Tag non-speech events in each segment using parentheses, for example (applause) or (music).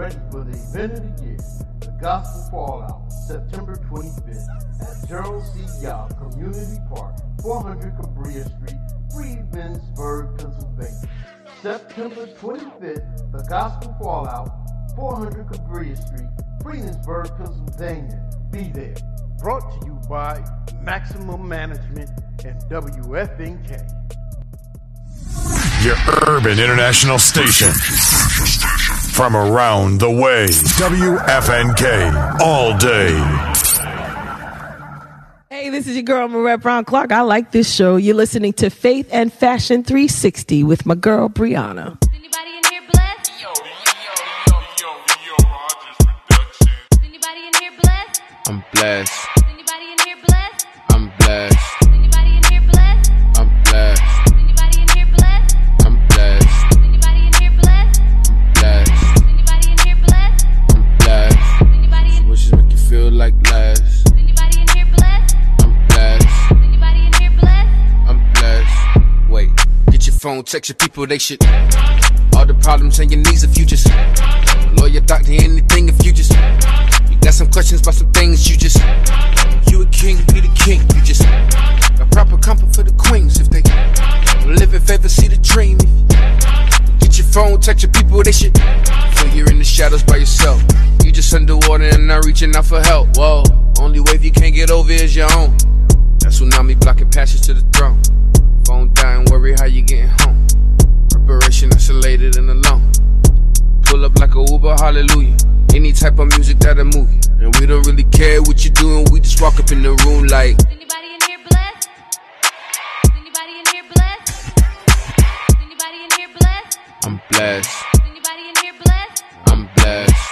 ready for the event of the year, the Gospel Fallout, September 25th at Gerald C. Yao Community Park, 400 Cabria Street, Freemansburg, Pennsylvania. September 25th, the Gospel Fallout, 400 Cabria Street, Freemansburg, Pennsylvania. Be there. Brought to you by Maximum Management and WFNK. Your urban international station. From around the way. WFNK. All day. Hey, this is your girl, Marette Brown Clark. I like this show. You're listening to Faith and Fashion 360 with my girl, Brianna. Anybody in here blessed? Anybody in here blessed? I'm blessed. Anybody in here blessed? I'm blessed. Phone, text your people, they should. All the problems and your needs if you just. Lawyer, doctor, anything if you just. You got some questions about some things you just. You a king, be the king, you just. Got proper comfort for the queens if they. Live in favor, see the dream. Get your phone, text your people, they should. Feel you're in the shadows by yourself. You just underwater and not reaching out for help. Whoa, only wave you can't get over is your own. That tsunami blocking passage to the throne. Phone dying, worry how you getting home. Preparation isolated and alone. Pull up like a Uber, hallelujah. Any type of music that'll move you. And we don't really care what you doing, we just walk up in the room like. Anybody in here blessed? Anybody in here blessed? Anybody in here blessed? I'm blessed, Is Anybody in here blessed? I'm blessed,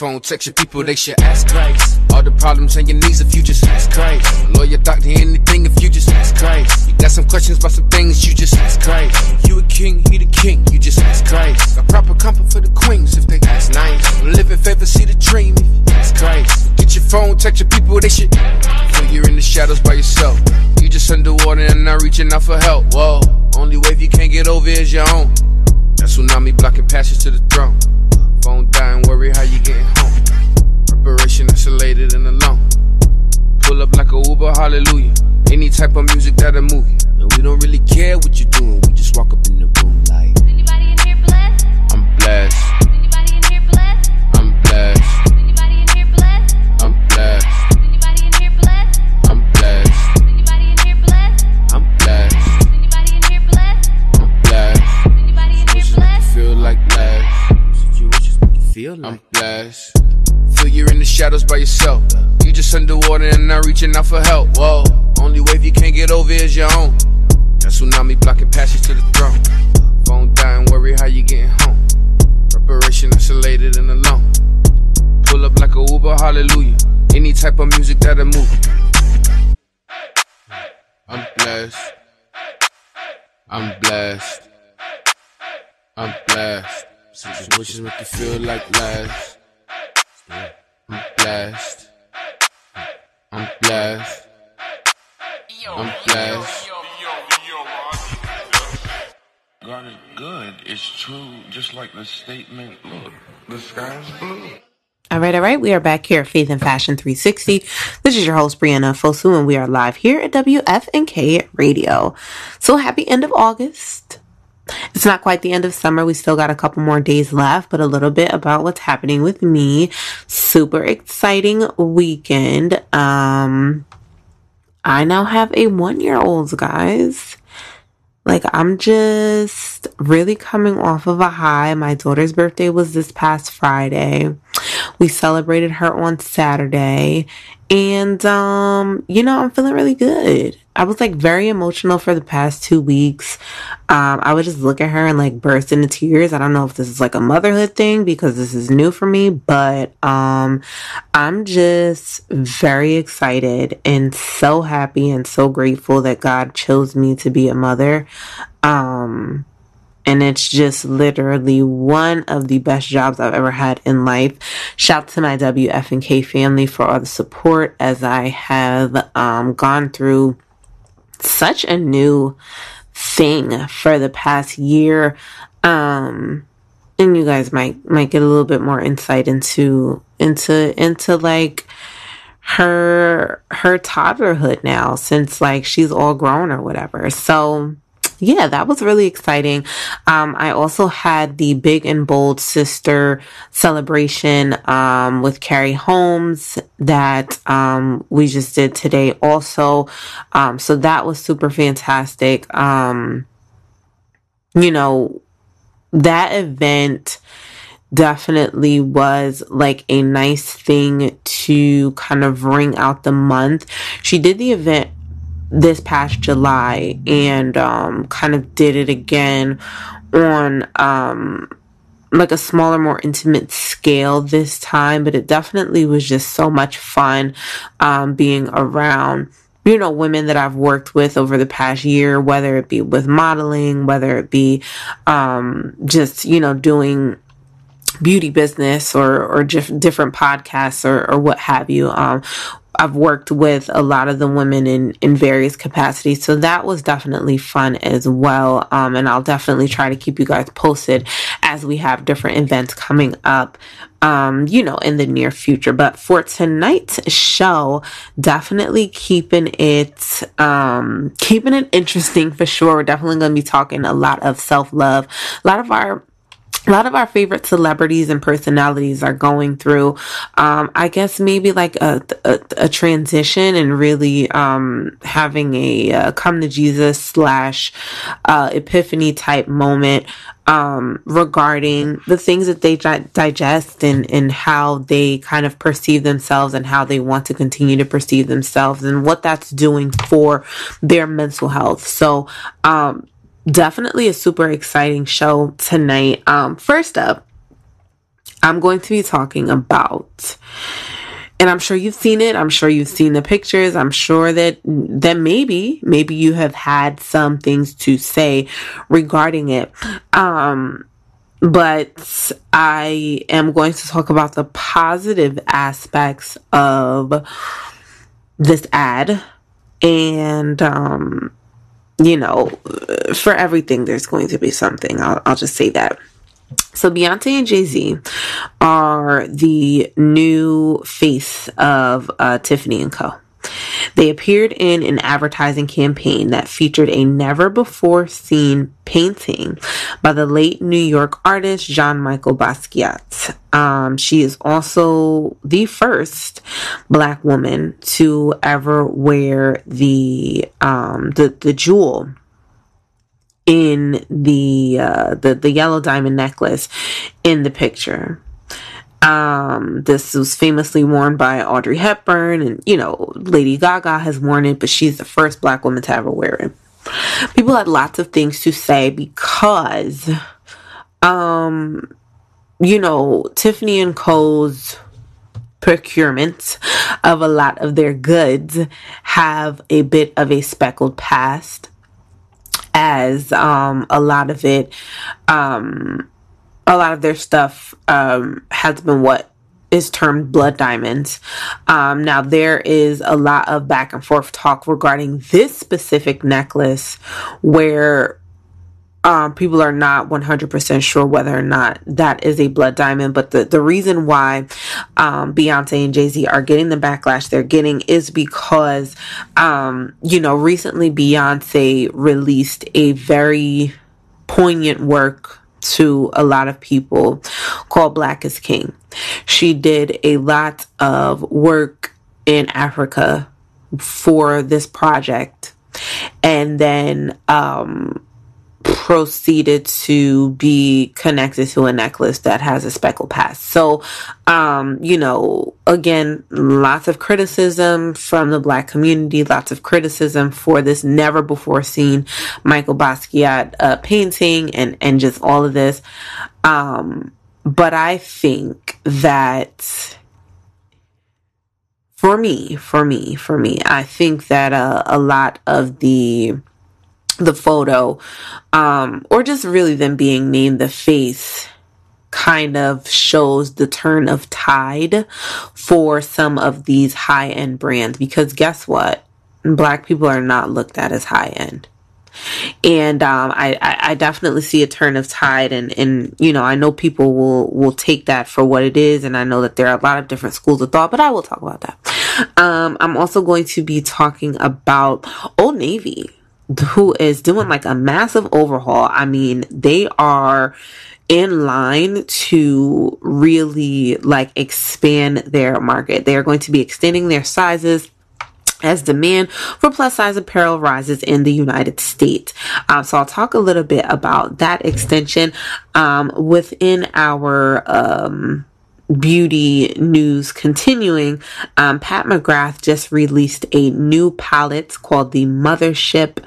phone, text your people, they should ask Christ. All the problems and your needs if you just ask Christ. Lawyer, doctor, anything if you just ask Christ. You got some questions about some things, you just ask Christ. You a king, he the king, you just ask Christ. Got proper comfort for the queens if they ask nice. Live in favor, see the dream if ask Christ. Get your phone, text your people, they should. Feel you're in the shadows by yourself. You just underwater and not reaching out for help. Whoa, only wave you can't get over is your own. That tsunami blocking passage to the throne. Phone dying, worry how you getting home. Preparation isolated and alone. Pull up like a Uber, hallelujah. Any type of music that'll move you. And we don't really care what you're doing, we just walk up in the room like. Is Anybody in here blessed? I'm blessed, feel like I'm blessed. Feel you're in the shadows by yourself. You just underwater and not reaching out for help. Whoa, only wave you can't get over is your own. That tsunami blocking passage to the throne. Phone dying, worry how you getting home. Preparation isolated and alone. Pull up like a Uber, hallelujah. Any type of music that'll move you. I'm blessed. I'm blessed. I'm blessed. Some wishes make you feel like less. I'm blessed. I'm blessed. I'm blessed. God is good. It's true, just like the statement, look, the sky's blue. All right, all right. We are back here at Faith and Fashion 360. This is your host, Brianna Fosu, and we are live here at WFNK Radio. So happy end of August. It's not quite the end of summer. We still got a couple more days left, but a little bit about what's happening with me. Super exciting weekend. Um, I now have a one year old, guys. Like, I'm just really coming off of a high. My daughter's birthday was this past Friday. We celebrated her on Saturday. And, um, you know, I'm feeling really good. I was like very emotional for the past two weeks. Um, I would just look at her and like burst into tears. I don't know if this is like a motherhood thing because this is new for me, but, um, I'm just very excited and so happy and so grateful that God chose me to be a mother. Um, and it's just literally one of the best jobs I've ever had in life. Shout out to my WFNK family for all the support as I have um, gone through such a new thing for the past year. Um, and you guys might might get a little bit more insight into into into like her her toddlerhood now since like she's all grown or whatever. So yeah, that was really exciting. Um, I also had the Big and Bold Sister celebration um, with Carrie Holmes that um, we just did today, also. Um, so that was super fantastic. Um, you know, that event definitely was like a nice thing to kind of ring out the month. She did the event this past July and um, kind of did it again on um, like a smaller, more intimate scale this time, but it definitely was just so much fun um, being around. You know, women that I've worked with over the past year, whether it be with modeling, whether it be um, just, you know, doing beauty business or or just different podcasts or, or what have you. Um, I've worked with a lot of the women in, in various capacities. So that was definitely fun as well. Um, and I'll definitely try to keep you guys posted as we have different events coming up, um, you know, in the near future. But for tonight's show, definitely keeping it, um, keeping it interesting for sure. We're definitely going to be talking a lot of self love. A lot of our a lot of our favorite celebrities and personalities are going through, um, I guess maybe like a, a, a transition and really um, having a uh, come to Jesus slash uh, epiphany type moment um, regarding the things that they di- digest and, and how they kind of perceive themselves and how they want to continue to perceive themselves and what that's doing for their mental health. So, um, definitely a super exciting show tonight. Um, first up, I'm going to be talking about, and I'm sure you've seen it. I'm sure you've seen the pictures. I'm sure that that maybe maybe you have had some things to say regarding it. Um, but I am going to talk about the positive aspects of this ad and um you know, for everything, there's going to be something. I'll, I'll just say that. So Beyonce and Jay Z are the new face of uh, Tiffany and Co. They appeared in an advertising campaign that featured a never before seen painting by the late New York artist Jean Michael Basquiat. Um, she is also the first black woman to ever wear the um, the the jewel in the uh, the the yellow diamond necklace in the picture. Um, this was famously worn by Audrey Hepburn, and you know, Lady Gaga has worn it, but she's the first black woman to ever wear it. People had lots of things to say because, um, you know, Tiffany and Co.'s procurement of a lot of their goods have a bit of a speckled past as um a lot of it um a lot of their stuff um, has been what is termed blood diamonds. Um, now, there is a lot of back and forth talk regarding this specific necklace where um, people are not 100% sure whether or not that is a blood diamond. But the, the reason why um, Beyonce and Jay Z are getting the backlash they're getting is because, um, you know, recently Beyonce released a very poignant work to a lot of people called Black is King. She did a lot of work in Africa for this project and then um, proceeded to be connected to a necklace that has a speckle past. So, um, you know, again, lots of criticism from the black community, lots of criticism for this never before seen Michael Basquiat uh, painting and, and just all of this. Um, but I think that for me, for me, for me, I think that uh, a lot of the the photo, um, or just really them being named the face kind of shows the turn of tide for some of these high end brands because guess what? Black people are not looked at as high end. And um, I, I, definitely see a turn of tide, and, and you know I know people will will take that for what it is, and I know that there are a lot of different schools of thought, but I will talk about that. Um, I'm also going to be talking about Old Navy, who is doing like a massive overhaul. I mean, they are in line to really like expand their market. They are going to be extending their sizes as demand for plus size apparel rises in the United States. Um, so I'll talk a little bit about that extension um, within our um, beauty news continuing. Um, Pat McGrath just released a new palette called the Mothership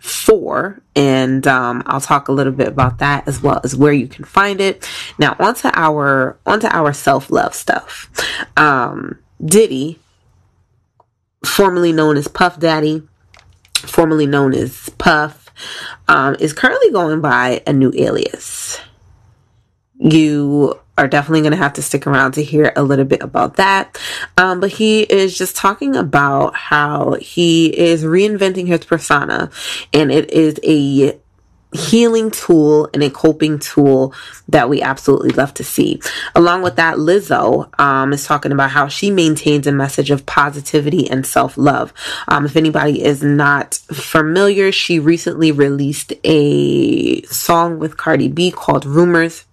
four and um, i'll talk a little bit about that as well as where you can find it now onto our onto our self-love stuff um, diddy formerly known as puff daddy formerly known as puff um, is currently going by a new alias you are definitely going to have to stick around to hear a little bit about that. Um, but he is just talking about how he is reinventing his persona and it is a healing tool and a coping tool that we absolutely love to see. Along with that, Lizzo um, is talking about how she maintains a message of positivity and self love. Um, if anybody is not familiar, she recently released a song with Cardi B called Rumors,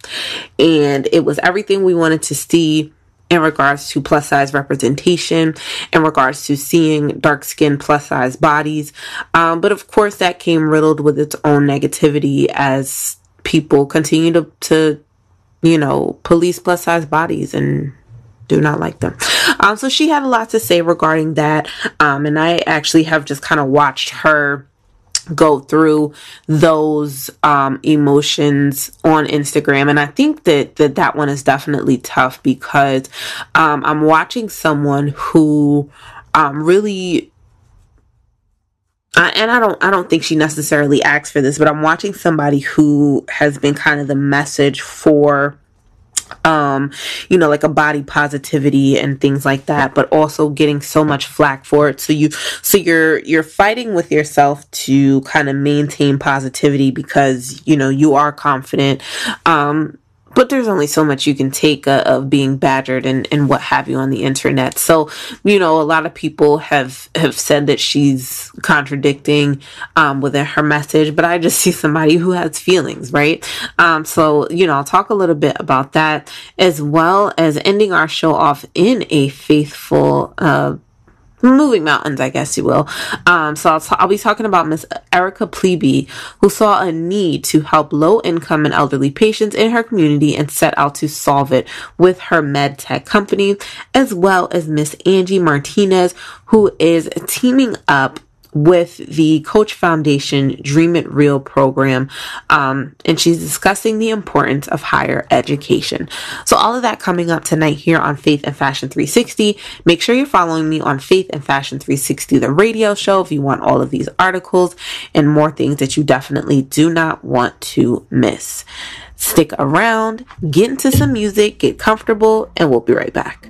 and it was everything we wanted to see in regards to plus size representation, in regards to seeing dark skinned plus size bodies. Um, but of course, that came riddled with its own negativity as people continue to, to you know, police plus size bodies and do not like them. Um, so she had a lot to say regarding that. Um, and I actually have just kind of watched her go through those um, emotions on Instagram. And I think that, that that one is definitely tough because um, I'm watching someone who um, really and I don't I don't think she necessarily asked for this, but I'm watching somebody who has been kind of the message for um, you know, like a body positivity and things like that, but also getting so much flack for it. So you, so you're, you're fighting with yourself to kind of maintain positivity because, you know, you are confident. Um, but there's only so much you can take uh, of being badgered and, and what have you on the internet. So, you know, a lot of people have, have said that she's contradicting, um, within her message, but I just (laughs) see somebody who has feelings, right? Um, so, you know, I'll talk a little bit about that as well as ending our show off in a faithful, uh, moving mountains, I guess you will. Um, so I'll, t- I'll be talking about Miss Erica Plebe, who saw a need to help low income and elderly patients in her community and set out to solve it with her med tech company, as well as Miss Angie Martinez, who is teaming up with the Coach Foundation Dream It Real program. Um, and she's discussing the importance of higher education. So, all of that coming up tonight here on Faith and Fashion 360. Make sure you're following me on Faith and Fashion 360, the radio show, if you want all of these articles and more things that you definitely do not want to miss. Stick around, get into some music, get comfortable, and we'll be right back.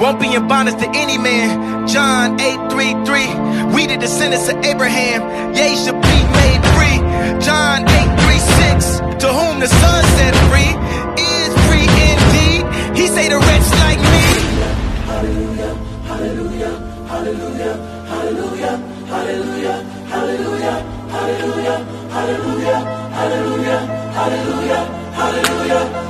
Won't be in bondage to any man. John 8:33. We the descendants of Abraham. Yea, should be made free. John 8:36. To whom the Son set free is free indeed. He say the wretch like me. Hallelujah, hallelujah, hallelujah, hallelujah, hallelujah, hallelujah, hallelujah, hallelujah, hallelujah, hallelujah, hallelujah.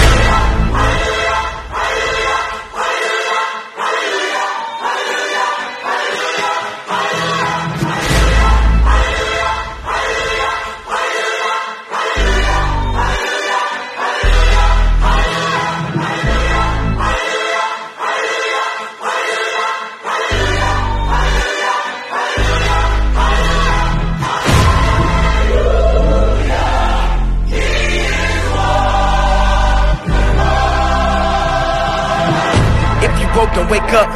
and wake up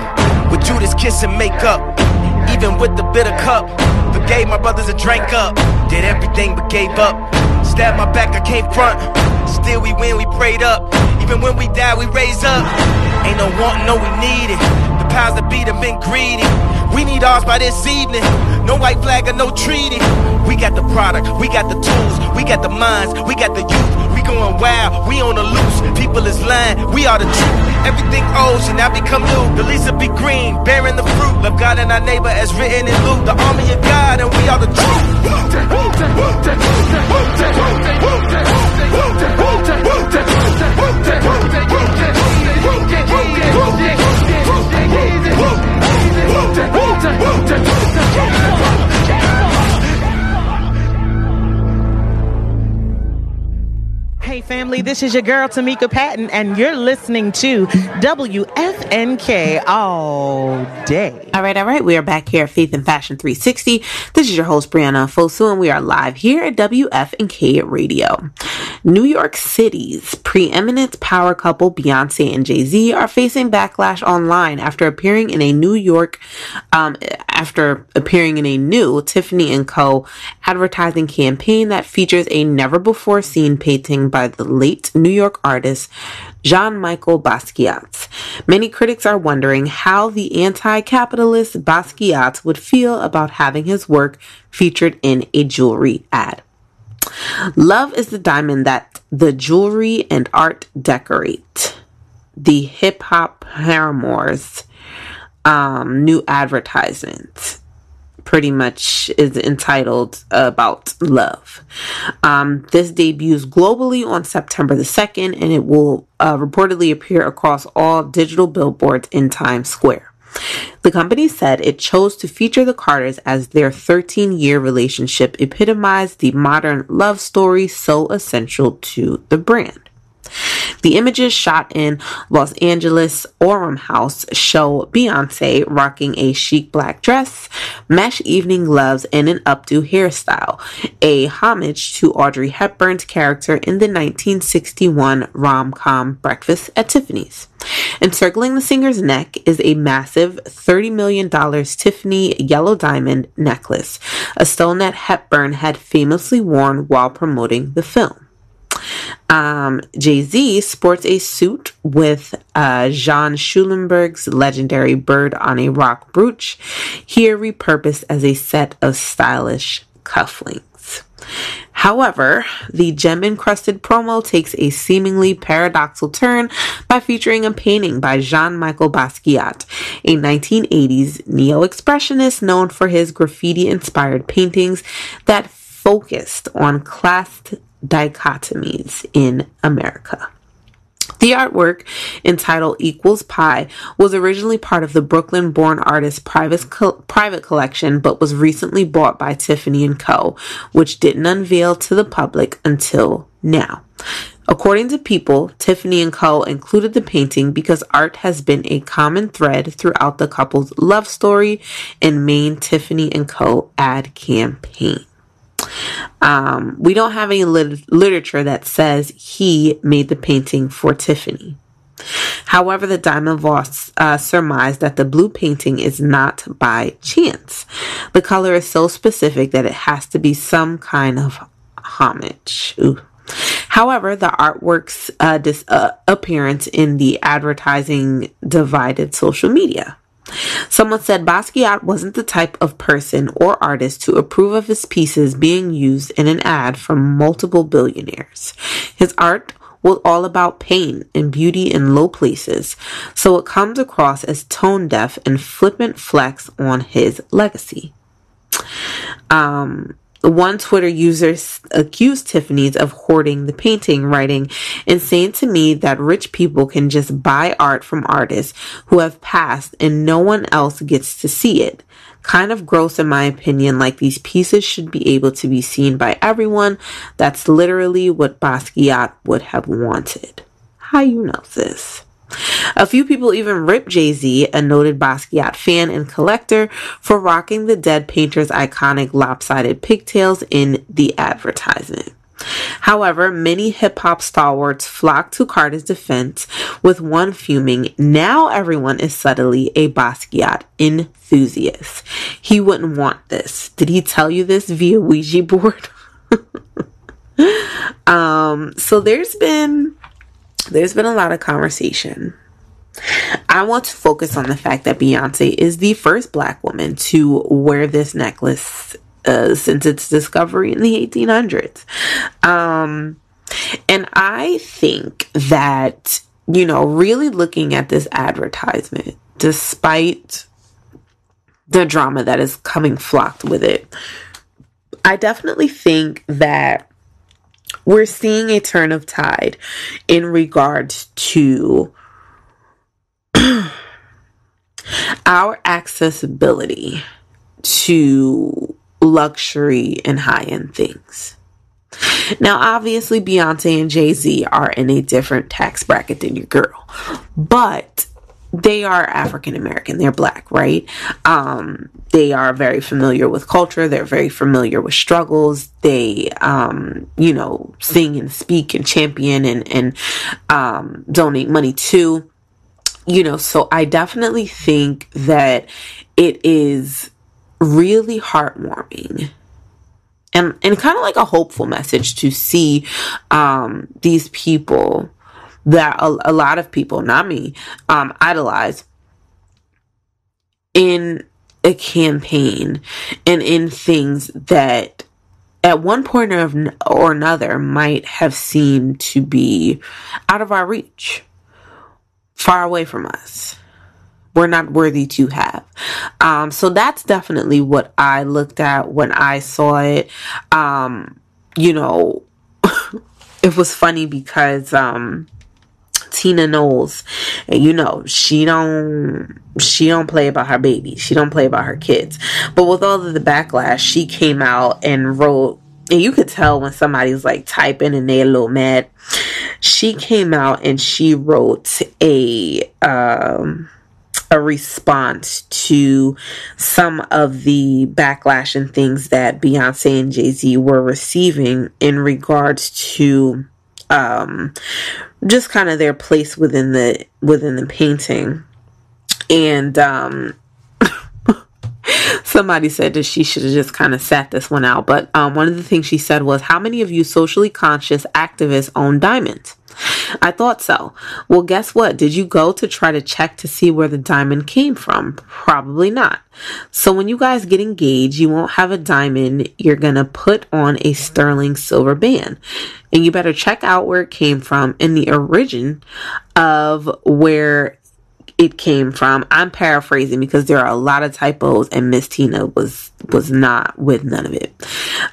with Judas kiss and makeup, even with the bitter cup, forgave my brothers and drank up, did everything but gave up. Stabbed my back, I came front. Still we win, we prayed up. Even when we die, we raise up. Ain't no want, no we need it. The powers that be have been greedy. We need ours by this evening. No white flag or no treaty. We got the product, we got the tools, we got the minds, we got the youth. We going wild, we on the loose. People is lying, we are the truth. Everything old should now become new. The leaves will be green, bearing the fruit. Love God and our neighbor as written in Luke. The army of God, and we are the Hey, family, this is your girl, Tamika Patton, and you're listening to WFNK all day. All right, all right. We are back here at Faith and Fashion 360. This is your host, Brianna Fosu, and we are live here at WFNK Radio. New York City's preeminent power couple, Beyonce and Jay Z, are facing backlash online after appearing in a New York, um, after appearing in a new Tiffany and Co. advertising campaign that features a never before seen painting by the late New York artist Jean Michael Basquiat. Many critics are wondering how the anti capitalist Basquiat would feel about having his work featured in a jewelry ad. Love is the diamond that the jewelry and art decorate. The hip hop paramours um, new advertisement pretty much is entitled about love. Um, this debuts globally on September the 2nd and it will uh, reportedly appear across all digital billboards in Times Square. The company said it chose to feature the Carters as their 13 year relationship epitomized the modern love story so essential to the brand. The images shot in Los Angeles Orem House show Beyonce rocking a chic black dress, mesh evening gloves, and an updo hairstyle, a homage to Audrey Hepburn's character in the 1961 rom com Breakfast at Tiffany's. Encircling the singer's neck is a massive $30 million Tiffany yellow diamond necklace, a stone that Hepburn had famously worn while promoting the film. Um, Jay Z sports a suit with uh, Jean Schlumberger's legendary bird on a rock brooch, here repurposed as a set of stylish cufflinks. However, the gem encrusted promo takes a seemingly paradoxical turn by featuring a painting by Jean Michael Basquiat, a 1980s neo expressionist known for his graffiti inspired paintings that focused on class dichotomies in America. The artwork, entitled Equals Pi, was originally part of the Brooklyn born artist private, co- private collection but was recently bought by Tiffany & Co., which didn't unveil to the public until now. According to People, Tiffany & Co. included the painting because art has been a common thread throughout the couple's love story and main Tiffany & Co. ad campaign. Um, we don't have any lit- literature that says he made the painting for Tiffany. However, the Diamond Voss uh, surmised that the blue painting is not by chance. The color is so specific that it has to be some kind of homage. Ooh. However, the artwork's uh, dis- uh, appearance in the advertising divided social media. Someone said Basquiat wasn't the type of person or artist to approve of his pieces being used in an ad from multiple billionaires. His art was all about pain and beauty in low places, so it comes across as tone deaf and flippant flex on his legacy. Um, one Twitter user accused Tiffany's of hoarding the painting, writing and saying to me that rich people can just buy art from artists who have passed and no one else gets to see it. Kind of gross in my opinion, like these pieces should be able to be seen by everyone. That's literally what Basquiat would have wanted. How you know this? A few people even ripped Jay Z, a noted Basquiat fan and collector, for rocking the dead painter's iconic lopsided pigtails in the advertisement. However, many hip hop stalwarts flocked to Carter's defense, with one fuming, now everyone is suddenly a Basquiat enthusiast. He wouldn't want this. Did he tell you this via Ouija board? (laughs) um, so there's been there's been a lot of conversation. I want to focus on the fact that Beyonce is the first black woman to wear this necklace uh, since its discovery in the 1800s. Um, and I think that, you know, really looking at this advertisement, despite the drama that is coming flocked with it, I definitely think that we're seeing a turn of tide in regards to (clears throat) our accessibility to luxury and high end things. Now, obviously, Beyonce and Jay Z are in a different tax bracket than your girl, but they are African American. They're black, right? Um, they are very familiar with culture. They're very familiar with struggles. They, um, you know, sing and speak and champion and and um, donate money to. You know, so I definitely think that it is really heartwarming and and kind of like a hopeful message to see um, these people that a, a lot of people, not me, um, idolize in a campaign and in things that at one point or, or another might have seemed to be out of our reach, far away from us. We're not worthy to have. Um, so that's definitely what I looked at when I saw it. Um, you know, (laughs) it was funny because um, Tina Knowles, and you know, she don't she don't play about her baby. She don't play about her kids. But with all of the backlash, she came out and wrote and you could tell when somebody's like typing and they're a little mad. She came out and she wrote a um a response to some of the backlash and things that Beyonce and Jay Z were receiving in regards to um, just kind of their place within the within the painting. And um, (laughs) somebody said that she should have just kind of sat this one out. But um, one of the things she said was, "How many of you socially conscious activists own diamonds?" I thought so. Well, guess what? Did you go to try to check to see where the diamond came from? Probably not. So when you guys get engaged, you won't have a diamond. You're going to put on a sterling silver band. And you better check out where it came from and the origin of where it came from. I'm paraphrasing because there are a lot of typos and Miss Tina was was not with none of it.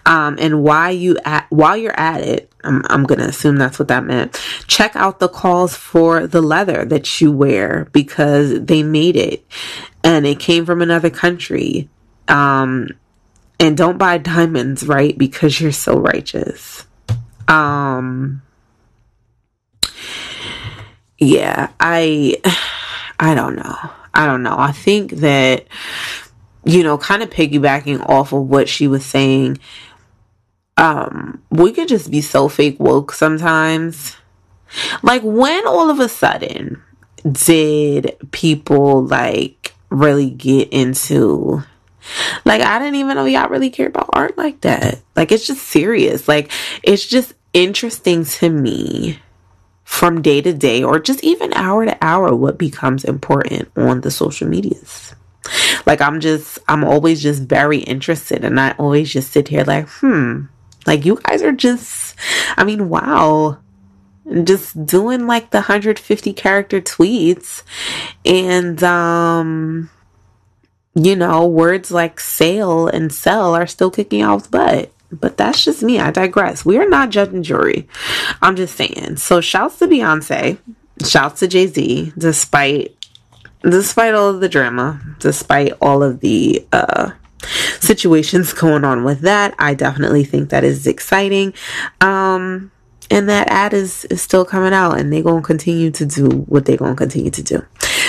Um, and why you at while you're at it, I'm, I'm gonna assume that's what that meant. Check out the calls for the leather that you wear because they made it and it came from another country. Um, and don't buy diamonds, right? Because you're so righteous. Um, yeah, I. I don't know. I don't know. I think that, you know, kind of piggybacking off of what she was saying, um, we could just be so fake woke sometimes. Like, when all of a sudden did people like really get into like I didn't even know y'all really care about art like that. Like it's just serious. Like it's just interesting to me from day to day or just even hour to hour what becomes important on the social medias. Like I'm just I'm always just very interested and I always just sit here like, hmm, like you guys are just I mean, wow. just doing like the 150 character tweets and um you know words like sale and sell are still kicking off butt but that's just me. I digress. We're not judge and jury. I'm just saying. So shouts to beyonce. Shouts to jay-z despite despite all of the drama despite all of the uh situations (laughs) going on with that. I definitely think that is exciting. Um and that ad is, is still coming out and they're going to continue to do what they're going to continue to do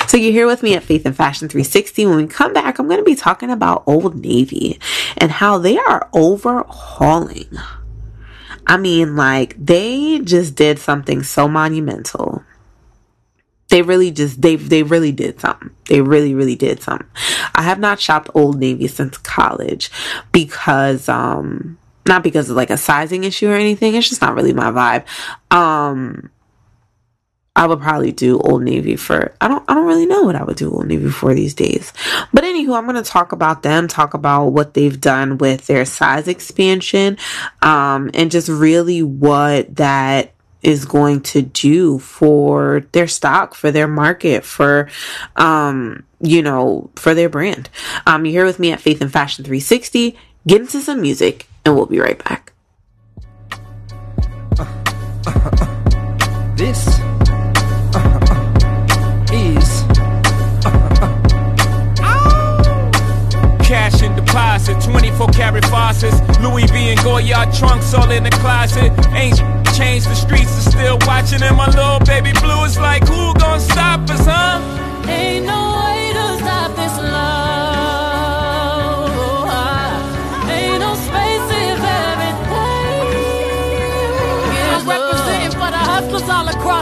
so you're here with me at faith and fashion 360 when we come back i'm going to be talking about old navy and how they are overhauling i mean like they just did something so monumental they really just they they really did something. They really really did something. I have not shopped Old Navy since college because um not because of like a sizing issue or anything. It's just not really my vibe. Um I would probably do Old Navy for I don't I don't really know what I would do Old Navy for these days. But anywho, I'm gonna talk about them, talk about what they've done with their size expansion, um, and just really what that is going to do for their stock, for their market, for um, you know, for their brand. Um, you're here with me at Faith and Fashion 360. Get into some music, and we'll be right back. This is Cash and deposit, 24 karat faucets, Louis V and Goyard trunks all in the closet. Ain't changed, the streets are still watching, and my little baby blue is like, who gon' stop us, huh? Ain't no way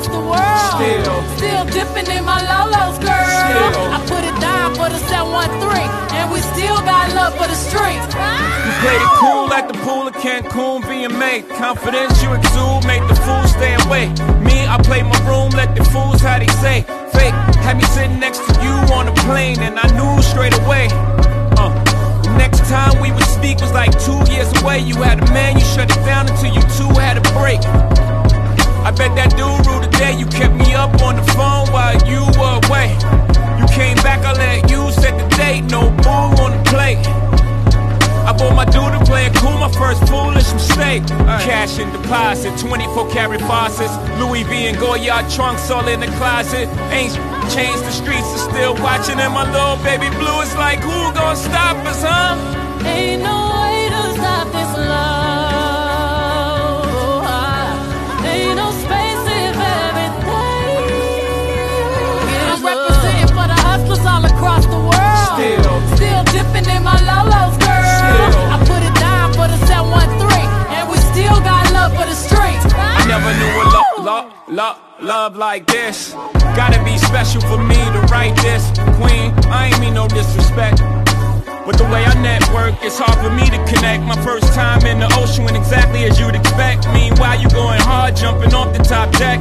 across the world. Still. Still dipping in my Lolo's, girl. Still. I put it down for the 713, and we still got love for the streets. You played it cool at the pool of Cancun, VMA. Confidence you exude, make the fools stay away. Me, I play my room, let the fools how they say. Fake, had me sitting next to you on a plane, and I knew straight away. Uh, next time we would speak was like two years away. You had a man, you shut it down until you two had a break. I bet that dude ruled the day you kept me up on the phone while you were away. You came back, I let you set the date, no boo on the plate. I bought my dude to play it cool, my first foolish mistake. Cash and deposit, 24 karat faucets, Louis V and Goyard trunks all in the closet. Ain't changed, the streets are still watching, and my little baby blue is like, who gon' stop us, huh? Ain't no never knew a love, love, love, love like this. Gotta be special for me to write this. Queen, I ain't mean no disrespect. But the way I network, it's hard for me to connect. My first time in the ocean went exactly as you'd expect. Meanwhile, you going hard, jumping off the top deck.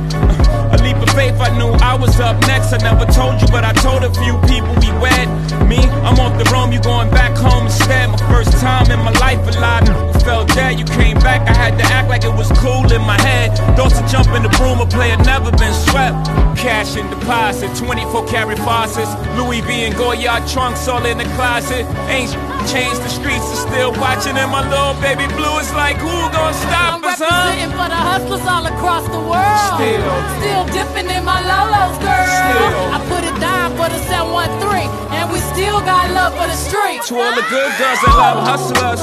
A leap of faith, I knew I was up next. I never told you, but I told a few people we wed. Me, I'm off the roam, you going back home instead. My first time in my life alive. Felt dead, you came back. I had to act like it was cool in my head. Thoughts of jump in the broom, a player never been swept. Cash in deposit, 24 karat faucets, Louis V and Goyard trunks all in the closet. Ain't changed, the streets are still watching, and my little baby blue is like, who gon' stop I'm us, huh? representing for the hustlers all across the world. Still. still dipping in my Lolo's, girl. Still. I put it down for the 713, and we still got love for the streets. To all the good girls that love hustlers.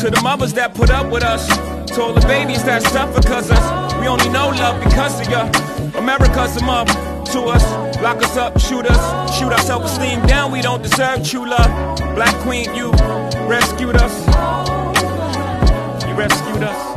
To the mothers that put up with us. To all the babies that suffer cause us. We only know love because of ya. America's a mother to us. Lock us up, shoot us. Shoot our self esteem down. We don't deserve true love. Black Queen, you rescued us. You rescued us.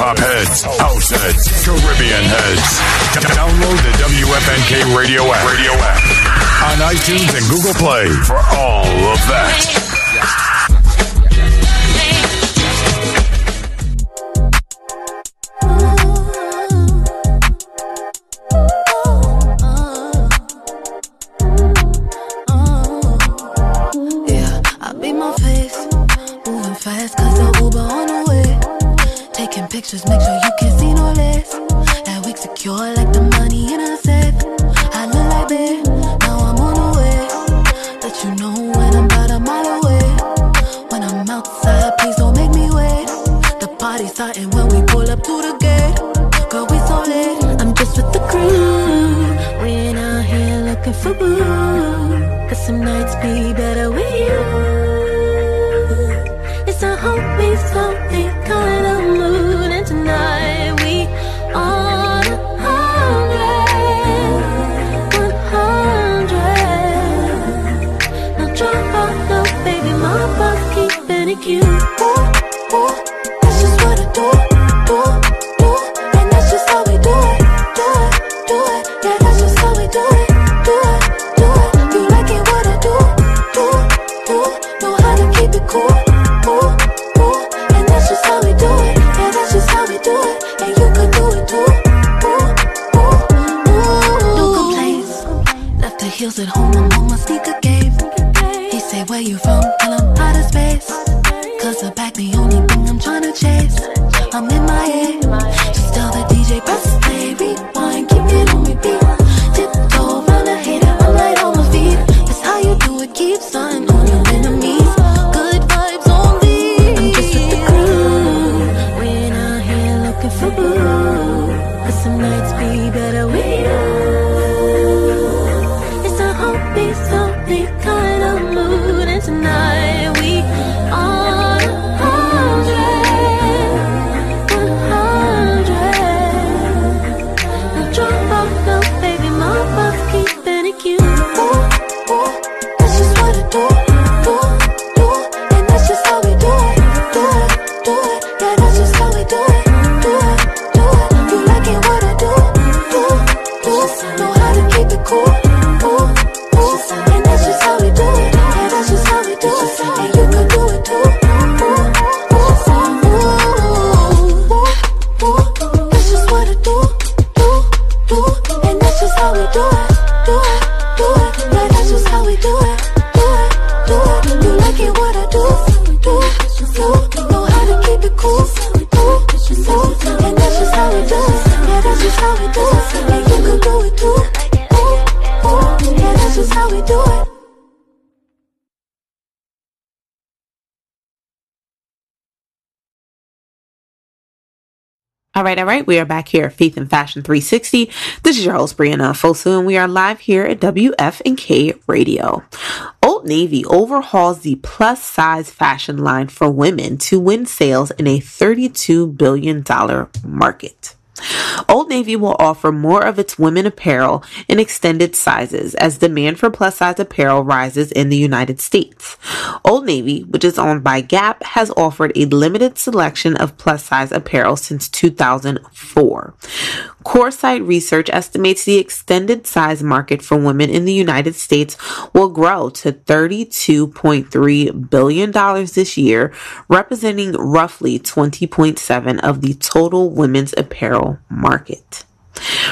Hop heads, house heads, Caribbean heads. Download the WFNK radio app. Radio app on iTunes and Google Play for all of that. Taking pictures, make sure you can see no less. That wig secure like the money in a safe. I look like that, now I'm on the way. Let you know when I'm about a mile away. When I'm outside, please don't make me wait. The party's starting when we pull up to the gate. Girl, we so late. I'm just with the crew. We ain't out here looking for boo. Cause some nights be better with you. It's a homie, something kind keeping We are back here at Faith and Fashion 360. This is your host, Brianna Fosu, and we are live here at WFNK Radio. Old Navy overhauls the plus size fashion line for women to win sales in a $32 billion market. Old Navy will offer more of its women apparel in extended sizes as demand for plus size apparel rises in the United States. Old Navy, which is owned by Gap, has offered a limited selection of plus size apparel since 2004. Coresight Research estimates the extended size market for women in the United States will grow to $32.3 billion this year, representing roughly 20.7 of the total women's apparel market.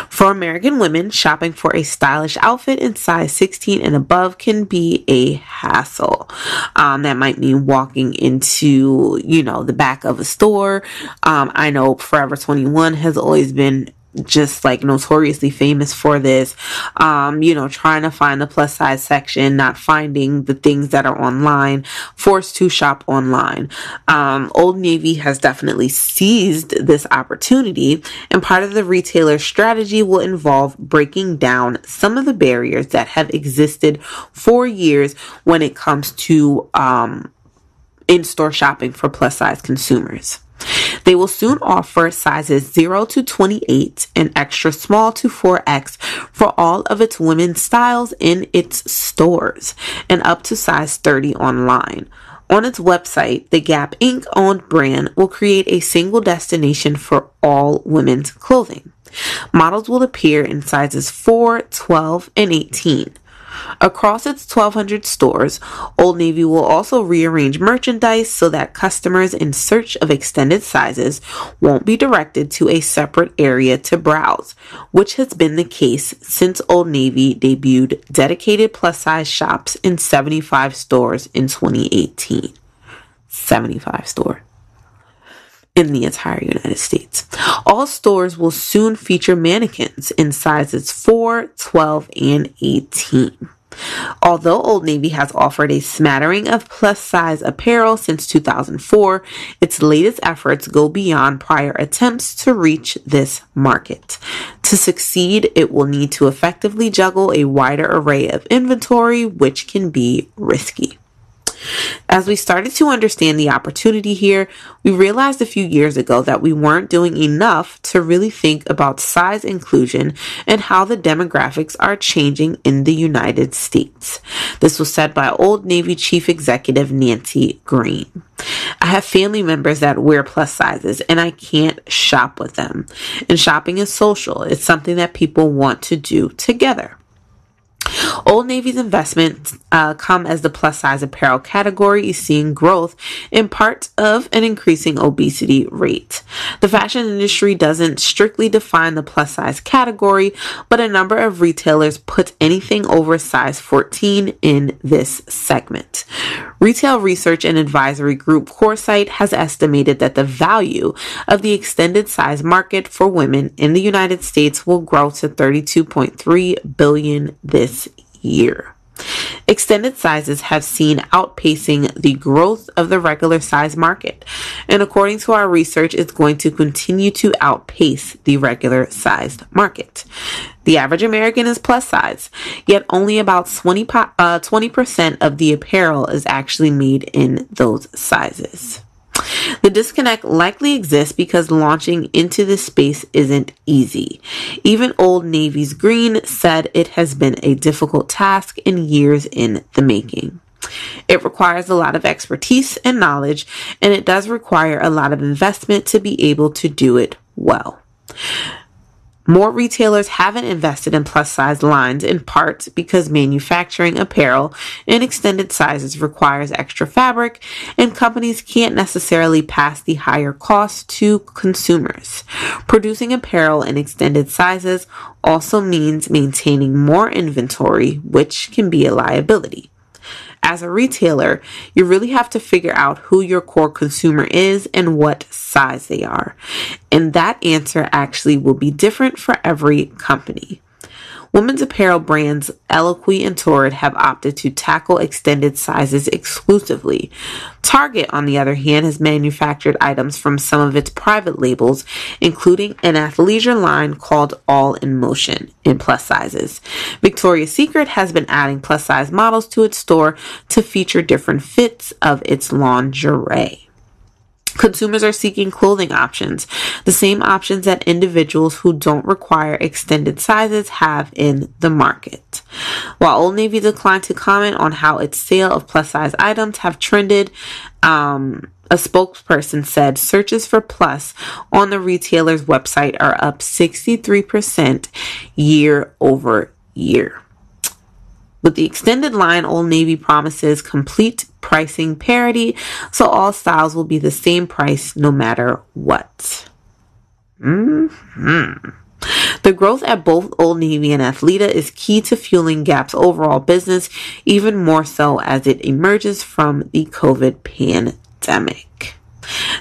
For American women, shopping for a stylish outfit in size 16 and above can be a hassle. Um, that might mean walking into, you know, the back of a store. Um, I know Forever 21 has always been just like notoriously famous for this. Um you know trying to find the plus size section not finding the things that are online forced to shop online. Um old navy has definitely seized this opportunity and part of the retailer's strategy will involve breaking down some of the barriers that have existed for years when it comes to um in-store shopping for plus size consumers they will soon offer sizes 0 to 28 and extra small to 4X for all of its women's styles in its stores and up to size 30 online. On its website, the Gap Inc. owned brand will create a single destination for all women's clothing. Models will appear in sizes 4, 12, and 18. Across its 1,200 stores, Old Navy will also rearrange merchandise so that customers in search of extended sizes won't be directed to a separate area to browse, which has been the case since Old Navy debuted dedicated plus size shops in 75 stores in 2018. 75 stores. In the entire United States. All stores will soon feature mannequins in sizes 4, 12, and 18. Although Old Navy has offered a smattering of plus size apparel since 2004, its latest efforts go beyond prior attempts to reach this market. To succeed, it will need to effectively juggle a wider array of inventory, which can be risky. As we started to understand the opportunity here, we realized a few years ago that we weren't doing enough to really think about size inclusion and how the demographics are changing in the United States. This was said by Old Navy Chief Executive Nancy Green. I have family members that wear plus sizes and I can't shop with them. And shopping is social. It's something that people want to do together. Old Navy's investments uh, come as the plus size apparel category is seeing growth in part of an increasing obesity rate. The fashion industry doesn't strictly define the plus size category, but a number of retailers put anything over size 14 in this segment. Retail research and advisory group Coresight has estimated that the value of the extended size market for women in the United States will grow to 32.3 billion this year. Extended sizes have seen outpacing the growth of the regular size market, and according to our research, it's going to continue to outpace the regular sized market. The average American is plus size, yet only about 20, uh, 20% of the apparel is actually made in those sizes. The disconnect likely exists because launching into this space isn't easy. Even Old Navy's Green said it has been a difficult task and years in the making. It requires a lot of expertise and knowledge, and it does require a lot of investment to be able to do it well. More retailers haven't invested in plus size lines in part because manufacturing apparel in extended sizes requires extra fabric and companies can't necessarily pass the higher cost to consumers. Producing apparel in extended sizes also means maintaining more inventory, which can be a liability as a retailer, you really have to figure out who your core consumer is and what size they are. And that answer actually will be different for every company. Women's apparel brands Eloquii and Torrid have opted to tackle extended sizes exclusively. Target, on the other hand, has manufactured items from some of its private labels, including an athleisure line called All in Motion in plus sizes. Victoria's Secret has been adding plus size models to its store to feature different fits of its lingerie. Consumers are seeking clothing options, the same options that individuals who don't require extended sizes have in the market. While Old Navy declined to comment on how its sale of plus size items have trended, um, a spokesperson said searches for plus on the retailer's website are up 63% year over year. With the extended line, Old Navy promises complete pricing parity, so all styles will be the same price no matter what. Mm-hmm. The growth at both Old Navy and Athleta is key to fueling Gap's overall business, even more so as it emerges from the COVID pandemic.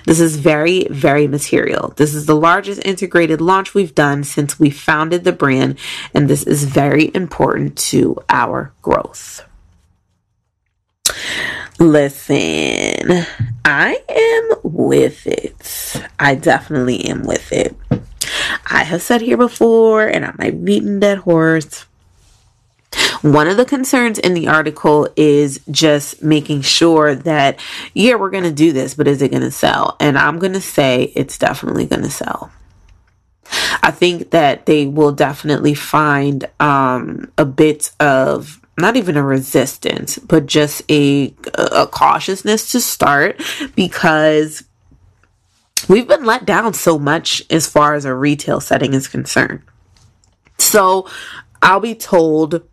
This is very, very material. This is the largest integrated launch we've done since we founded the brand, and this is very important to our growth. Listen, I am with it. I definitely am with it. I have said here before, and I might beaten that horse. One of the concerns in the article is just making sure that, yeah, we're going to do this, but is it going to sell? And I'm going to say it's definitely going to sell. I think that they will definitely find um, a bit of not even a resistance, but just a, a cautiousness to start because we've been let down so much as far as a retail setting is concerned. So I'll be told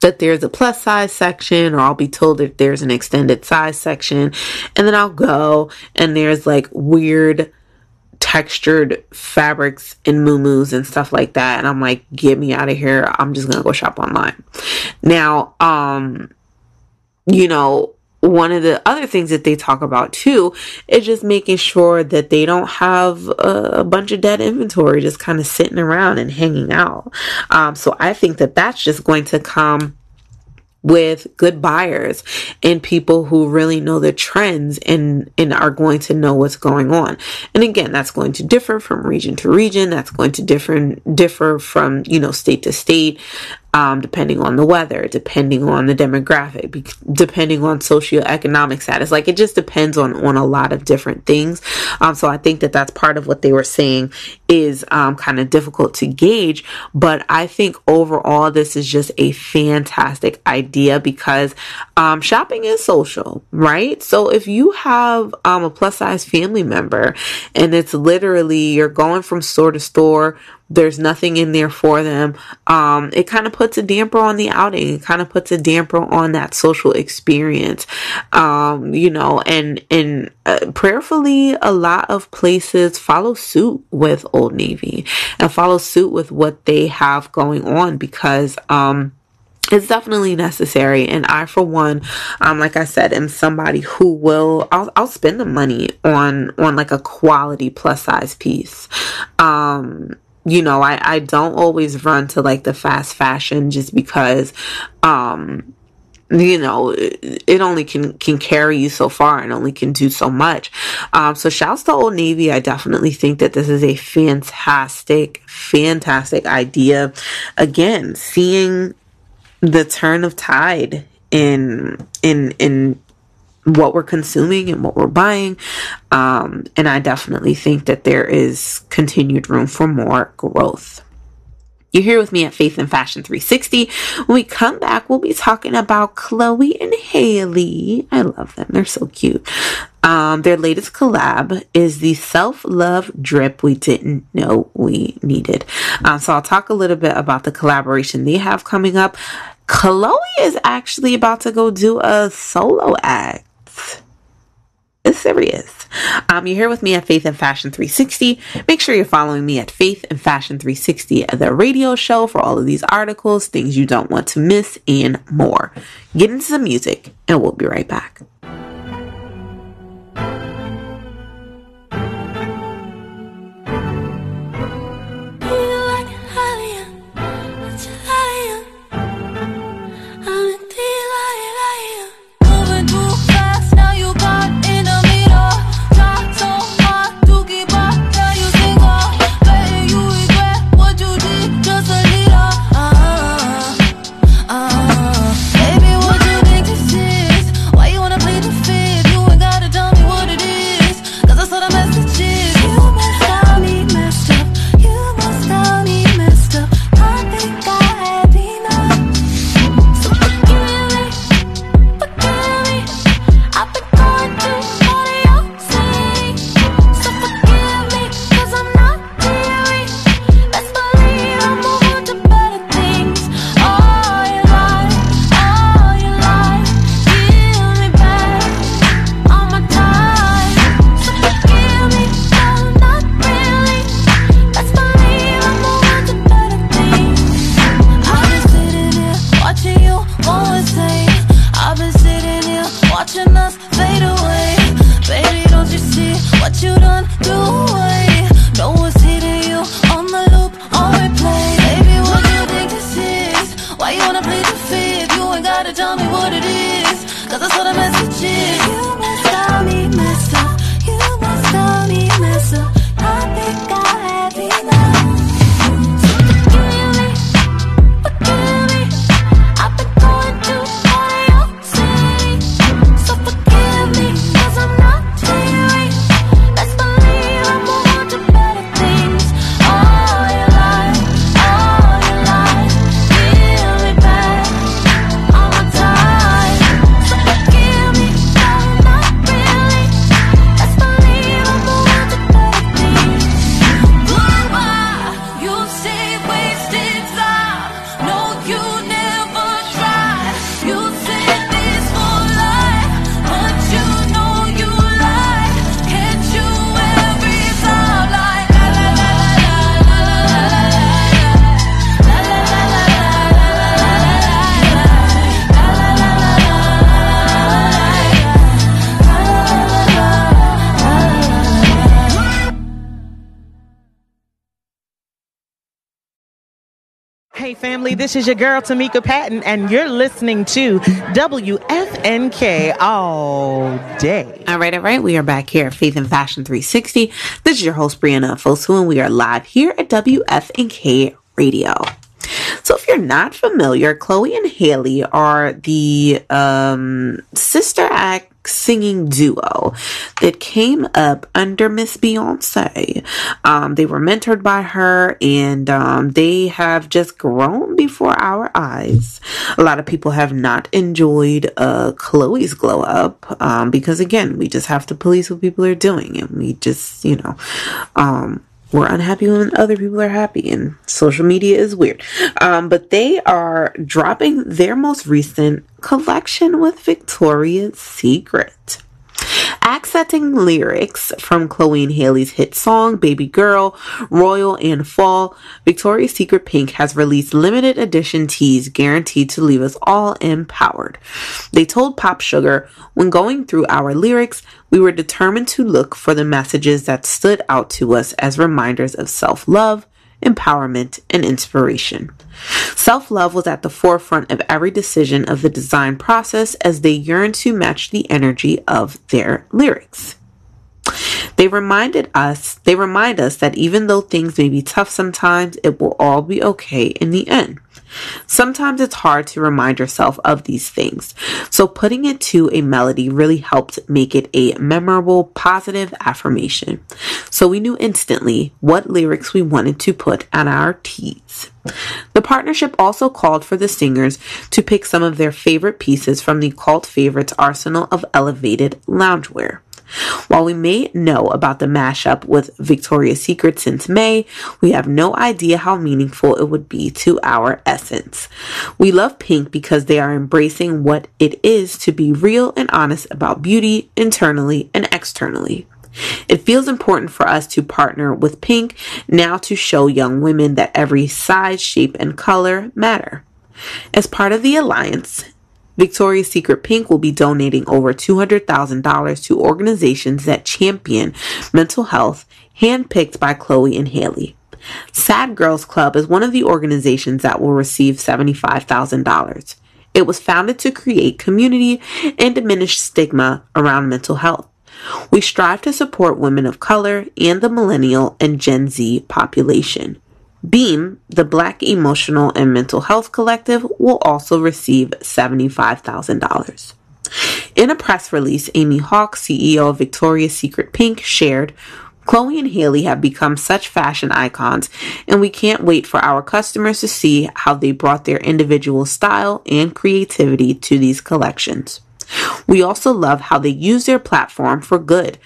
that there's a plus size section, or I'll be told that there's an extended size section, and then I'll go and there's like weird textured fabrics and muumuus and stuff like that. And i'm like get me out of here. I'm just gonna go shop online. Now um you know one of the other things that they talk about too is just making sure that they don't have a, bunch of dead inventory just kind of sitting around and hanging out. Um, so I think that that's just going to come with good buyers and people who really know the trends and and are going to know what's going on. And again, that's going to differ from region to region. That's going to different differ from, you know, state to state um, depending on the weather, depending on the demographic, depending on socioeconomic status. Like it just depends on on a lot of different things. Um, so I think that that's part of what they were saying is um, kind of difficult to gauge. But I think overall, this is just a fantastic idea because um, shopping is social, right? So if you have um, a plus size family member and it's literally you're going from store to store there's nothing in there for them. Um, it kind of puts a damper on the outing. It kind of puts a damper on that social experience. Um, you know, and, and uh, prayerfully, a lot of places follow suit with Old Navy and follow suit with what they have going on because, um, it's definitely necessary and i for one um like i said am somebody who will i'll, I'll spend the money on on like a quality plus size piece um you know, I, I don't always run to like the fast fashion just because, um, you know, it only can, can carry you so far and only can do so much. Um, so shouts to Old Navy. I definitely think that this is a fantastic, fantastic idea. Again, seeing the turn of tide in, in, in what we're consuming and what we're buying. Um, and I definitely think that there is continued room for more growth. You're here with me at Faith and Fashion 360. When we come back, we'll be talking about Chloe and Halle. I love them. They're so cute. Um, their latest collab is the self love drip we didn't know we needed. Um, so I'll talk a little bit about the collaboration they have coming up. Chloe is actually about to go do a solo act. It's serious. Um, you're here with me at Faith and Fashion 360. Make sure you're following me at Faith and Fashion 360, the radio show for all of these articles, things you don't want to miss, and more. Get into some music, and we'll be right back. Hey, family, this is your girl, Tamika Patton, and you're listening to WFNK all day. All right, all right. We are back here at Faith and Fashion 360. This is your host, Brianna Fosu, and we are live here at WFNK Radio. So, if you're not familiar, Chloe and Halle are the um, sister act singing duo that came up under Miss Beyonce. Um, they were mentored by her and um, they have just grown before our eyes. A lot of people have not enjoyed uh, Chloe's glow up um, because, again, we just have to police what people are doing and we just, you know, um, we're unhappy when other people are happy and social media is weird um, but they are dropping their most recent collection with victoria's secret accenting lyrics from Chloe and Halle's hit song Baby Girl, Royal, and Fall, Victoria's Secret Pink has released limited edition tees guaranteed to leave us all empowered. They told Pop Sugar, when going through our lyrics, we were determined to look for the messages that stood out to us as reminders of self love, empowerment, and inspiration. Self love was at the forefront of every decision of the design process as they yearned to match the energy of their lyrics. They reminded us, they remind us that even though things may be tough sometimes, it will all be okay in the end. Sometimes it's hard to remind yourself of these things, so putting it to a melody really helped make it a memorable, positive affirmation. So we knew instantly what lyrics we wanted to put on our tees. The partnership also called for the singers to pick some of their favorite pieces from the cult favorites arsenal of elevated loungewear. While we may know about the mashup with Victoria's Secret since May, we have no idea how meaningful it would be to our essence. We love Pink because they are embracing what it is to be real and honest about beauty internally and externally. It feels important for us to partner with Pink now to show young women that every size, shape, and color matter. As part of the alliance, Victoria's Secret Pink will be donating over $200,000 to organizations that champion mental health, handpicked by Chloe and Halle. Sad Girls Club is one of the organizations that will receive $75,000. It was founded to create community and diminish stigma around mental health. We strive to support women of color and the millennial and Gen Z population. Beam, the Black Emotional and Mental Health Collective, will also receive $75,000. In a press release, Amy Hauk, CEO of Victoria's Secret Pink, shared, Chloe and Halle have become such fashion icons, and we can't wait for our customers to see how they brought their individual style and creativity to these collections. We also love how they use their platform for good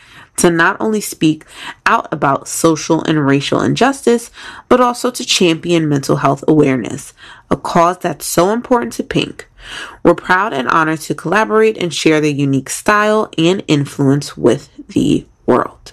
to not only speak out about social and racial injustice, but also to champion mental health awareness, a cause that's so important to Pink. We're proud and honored to collaborate and share their unique style and influence with the world.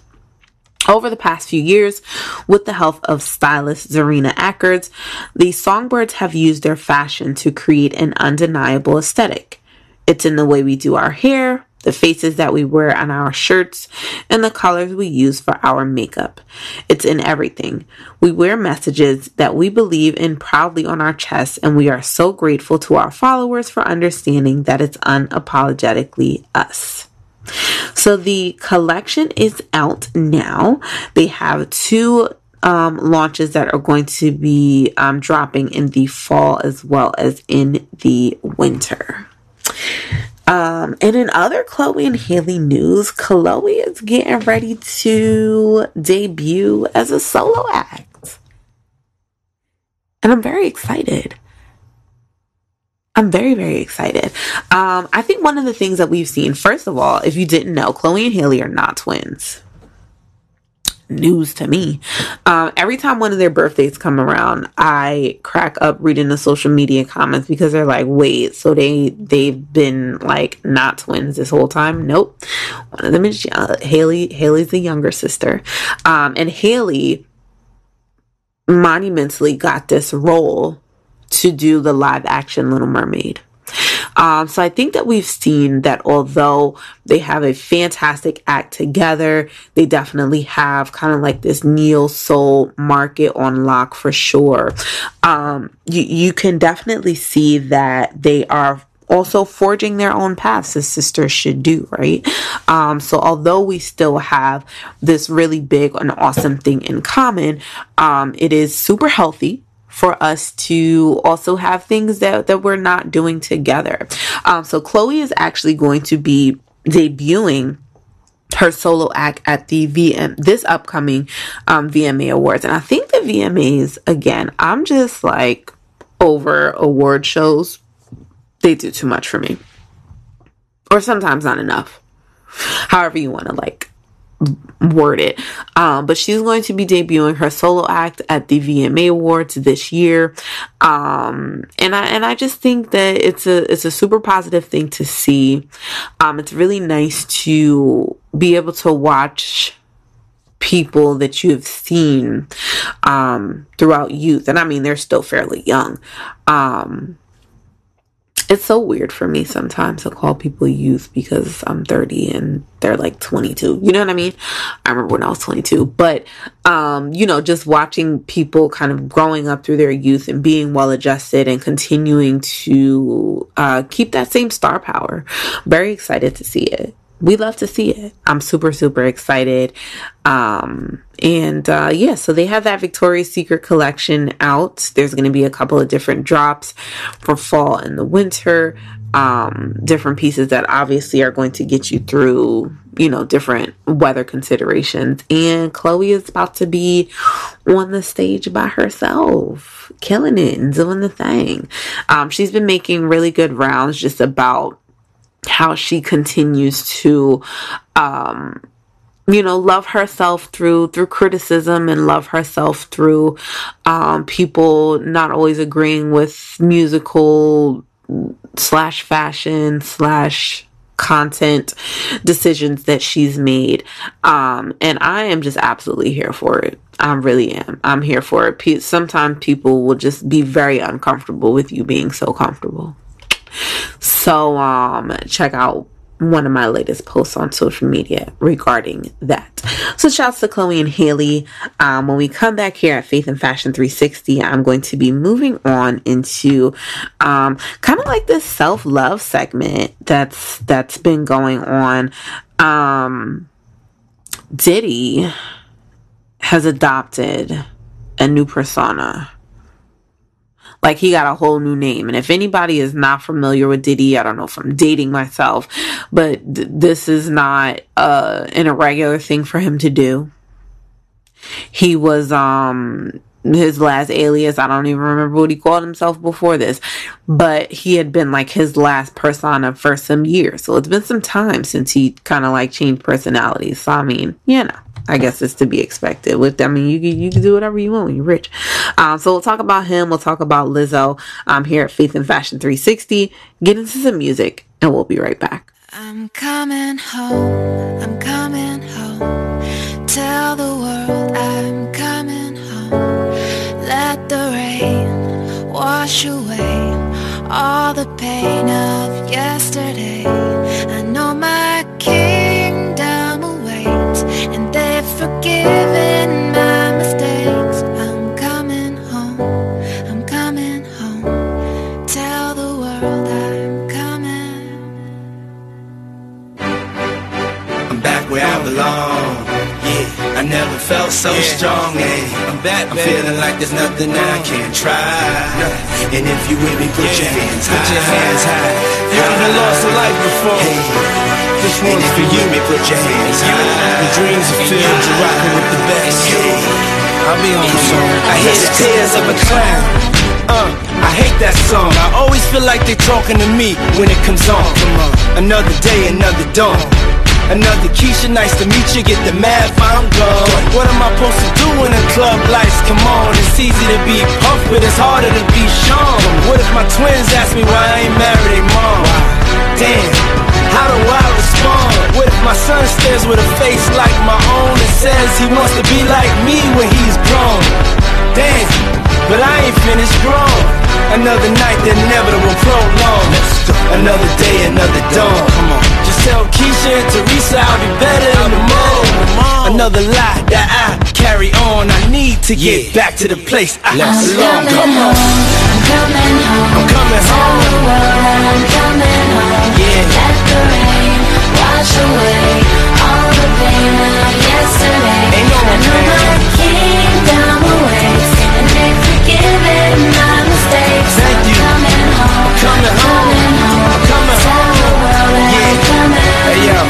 Over the past few years, with the help of stylist Zerina Akers, the Songbirds have used their fashion to create an undeniable aesthetic. It's in the way we do our hair, the faces that we wear on our shirts, and the colors we use for our makeup. It's in everything. We wear messages that we believe in proudly on our chests, and we are so grateful to our followers for understanding that it's unapologetically us. So the collection is out now. They have two um, launches that are going to be um, dropping in the fall as well as in the winter. Um, and in other Chloe and Halle news, Chloe is getting ready to debut as a solo act. And I'm very excited. I'm very, very excited. Um, I think one of the things that we've seen, first of all, if you didn't know, Chloe and Halle are not twins news to me. Um, every time one of their birthdays come around, I crack up reading the social media comments because they're like, "Wait, so they they've been like not twins this whole time?" Nope. One of them is uh, Halle. Halle's the younger sister, um, and Halle monumentally got this role to do the live action Little Mermaid. Um, so I think that we've seen that although they have a fantastic act together, they definitely have kind of like this neo soul market on lock for sure. Um, you, you can definitely see that they are also forging their own paths as sisters should do, right? Um, so although we still have this really big and awesome thing in common, um, it is super healthy for us to also have things that, that we're not doing together. Um, so Chloe is actually going to be debuting her solo act at the VM this upcoming um, VMA Awards, and I think the VMAs again. I'm just like over award shows. They do too much for me, or sometimes not enough. However you want to like word it. Um, but she's going to be debuting her solo act at the VMA Awards this year. Um, and I and I just think that it's a it's a super positive thing to see. Um, it's really nice to be able to watch people that you have seen um, throughout youth, and I mean they're still fairly young. Um, it's so weird for me sometimes to call people youth because I'm 30 and they're like 22. You know what I mean? I remember when I was 22, but um, you know, just watching people kind of growing up through their youth and being well adjusted and continuing to uh, keep that same star power. Very excited to see it we love to see it. I'm super, super excited. Um, and uh, yeah, so they have that Victoria's Secret collection out. There's going to be a couple of different drops for fall and the winter. Um, different pieces that obviously are going to get you through, you know, different weather considerations. And Chloe is about to be on the stage by herself, killing it and doing the thing. Um, she's been making really good rounds just about how she continues to um you know love herself through through criticism and love herself through um people not always agreeing with musical slash fashion slash content decisions that she's made. Um and i am just absolutely here for it. I really am. I'm here for it. Sometimes people will just be very uncomfortable with you being so comfortable so um check out one of my latest posts on social media regarding that. So shouts to Chloe and Halle. Um, when we come back here at Faith and Fashion 360, I'm going to be moving on into um, kind of like this self-love segment that's that's been going on. Um, Diddy has adopted a new persona like he got a whole new name. And if anybody is not familiar with Diddy, I don't know if I'm dating myself, but th- this is not uh, an irregular thing for him to do. He was um his last alias. I don't even remember what he called himself before this, but he had been like his last persona for some years. So it's been some time since he kind of like changed personalities. So I mean, you know. I guess it's to be expected. With I mean, you you can do whatever you want when you're rich. Um, so we'll talk about him. We'll talk about Lizzo. Um, here at Faith and Fashion 360. Get into some music, and we'll be right back. I'm coming home. I'm coming home. Tell the world I'm coming home. Let the rain wash away all the pain of yesterday. I know my they've forgiven my mistakes. I'm coming home. I'm coming home. Tell the world I'm coming. I'm back where I belong. Yeah, I felt so strong. Yeah. I'm back, I'm feeling like there's nothing I can't try. And if you with me, put your hands high. Put your hands high. You ever lost a life before? Hey. This one's for you. Me, put your hands high. The dreams are filled, you're rocking with the best. Hey. I'll be on the song. I hear the tears of a clown. Uh, I hate that song. I always feel like they're talking to me when it comes on. Come on. Another day, another dawn. Another Keisha, nice to meet you. Get the math, I'm gone. What am I supposed to do when the club lights come on? It's easy to be puff, but it's harder to be Sean. What if my twins ask me why I ain't married a mom? Damn, how do I respond? What if my son stares with a face like my own and says he wants to be like me when he's grown? Damn, but I ain't finished grown. Another night, the inevitable prolong. Another day, another dawn. Come on. Tell Keisha and Teresa I'll be better in the morning. Another lie that I carry on. I need to get back to the place I belong. Come on. I'm coming home. I'm coming Tell home. the world I'm coming home. Yeah. Let the rain wash away all the pain of yesterday. Ain't no I know my kingdom awaits, and they've forgiven my mistakes. Thank. I'm coming home. Coming home.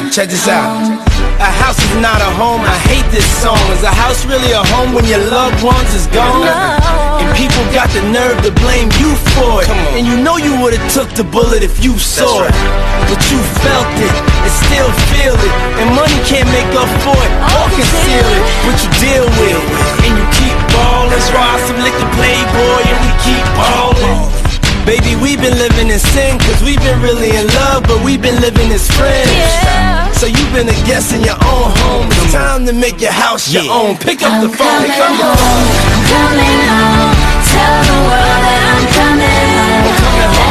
Check this out. A house is not a home. I hate this song. Is a house really a home when your loved ones is gone? And people got the nerve to blame you for it. And you know you would've took the bullet if you saw it. But you felt it and still feel it. And money can't make up for it or conceal it. But you deal with it. And you keep ballin'. Swat some liquor playboy and we keep ballin'. Baby, we've been living in sin, cause we've been really in love, but we've been living as friends. Yeah. So you've been a guest in your own home. It's time to make your house your own. Pick up the phone, pick up the phone. I'm coming home. Tell the world that I'm coming home. Let the rain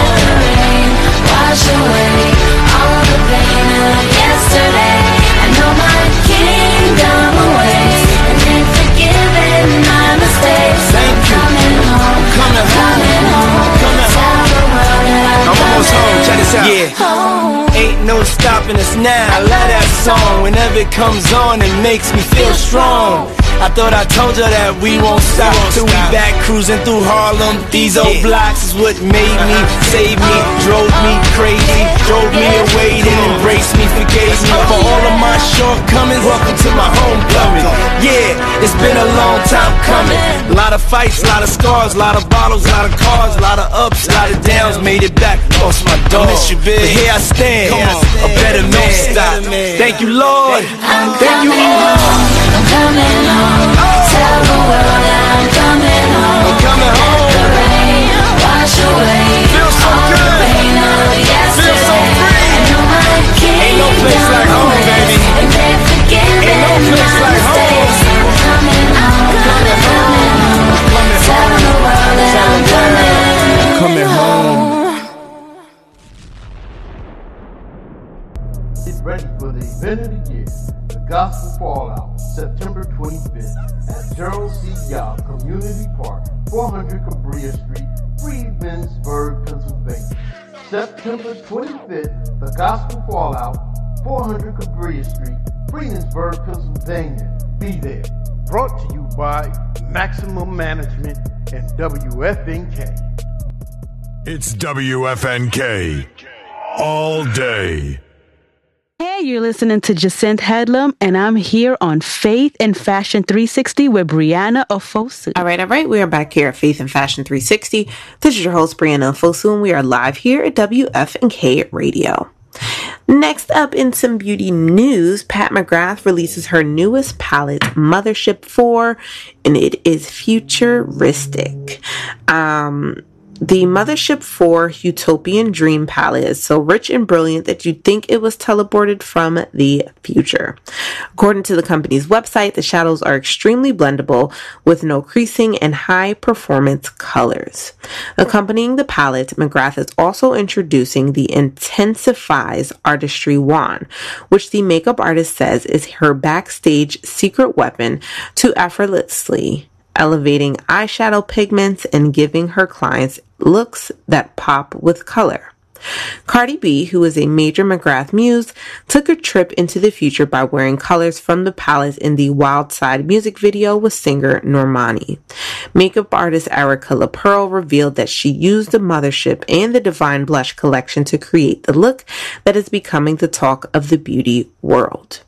us now. I love that song. Whenever it comes on, it makes me feel strong. I thought I told you that we won't stop till we back cruising through Harlem. These old blocks is what made me, saved me, drove me crazy, drove me away, then embraced me, forgave me for all of my shortcomings. Welcome to my homecoming. Yeah, it's been a long time coming. A lot of fights, a lot of scars, a lot of bottles, a lot of cars, a lot of ups, a lot of downs. Made it back, lost my dog. But here I stand, a better man. Stop. Thank you, Lord. Thank you, all. I'm coming home. Tell the world I'm coming home. I'm coming home. Let the rain wash away all the pain of yesterday. Feel so free. I know my Ain't no place like home, baby. And they've forgiven Ain't no place like home. mistakes. I'm coming home. Coming home. Tell the world that I'm coming Coming home. Get ready for the event of the year, the Gospel Fallout, September 25th at Gerald C. Young Community Park, 400 Cabria Street, Freemansburg, Pennsylvania. September 25th, the Gospel Fallout, 400 Cabria Street, Freemansburg, Pennsylvania. Be there. Brought to you by Maximum Management and WFNK. It's WFNK all day. Hey, you're listening to Jacinth Headlam, and I'm here on Faith and Fashion 360 with Brianna Ofosu. All right, all right. We are back here at Faith and Fashion 360. This is your host, Brianna Fosu, and we are live here at WFNK Radio. Next up in some beauty news, Pat McGrath releases her newest palette, Mothership 4, and it is futuristic. Um, the Mothership 4 Utopian Dream palette is so rich and brilliant that you'd think it was teleported from the future. According to the company's website, the shadows are extremely blendable with no creasing and high performance colors. Accompanying the palette, McGrath is also introducing the Intensifeyes Artistry Wand, which the makeup artist says is her backstage secret weapon to effortlessly elevating eyeshadow pigments and giving her clients looks that pop with color. Cardi B, who is a major McGrath muse, took a trip into the future by wearing colors from the palette in the Wild Side music video with singer Normani. Makeup artist Erica LaPearl revealed that she used the Mothership and the Divine Blush collection to create the look that is becoming the talk of the beauty world.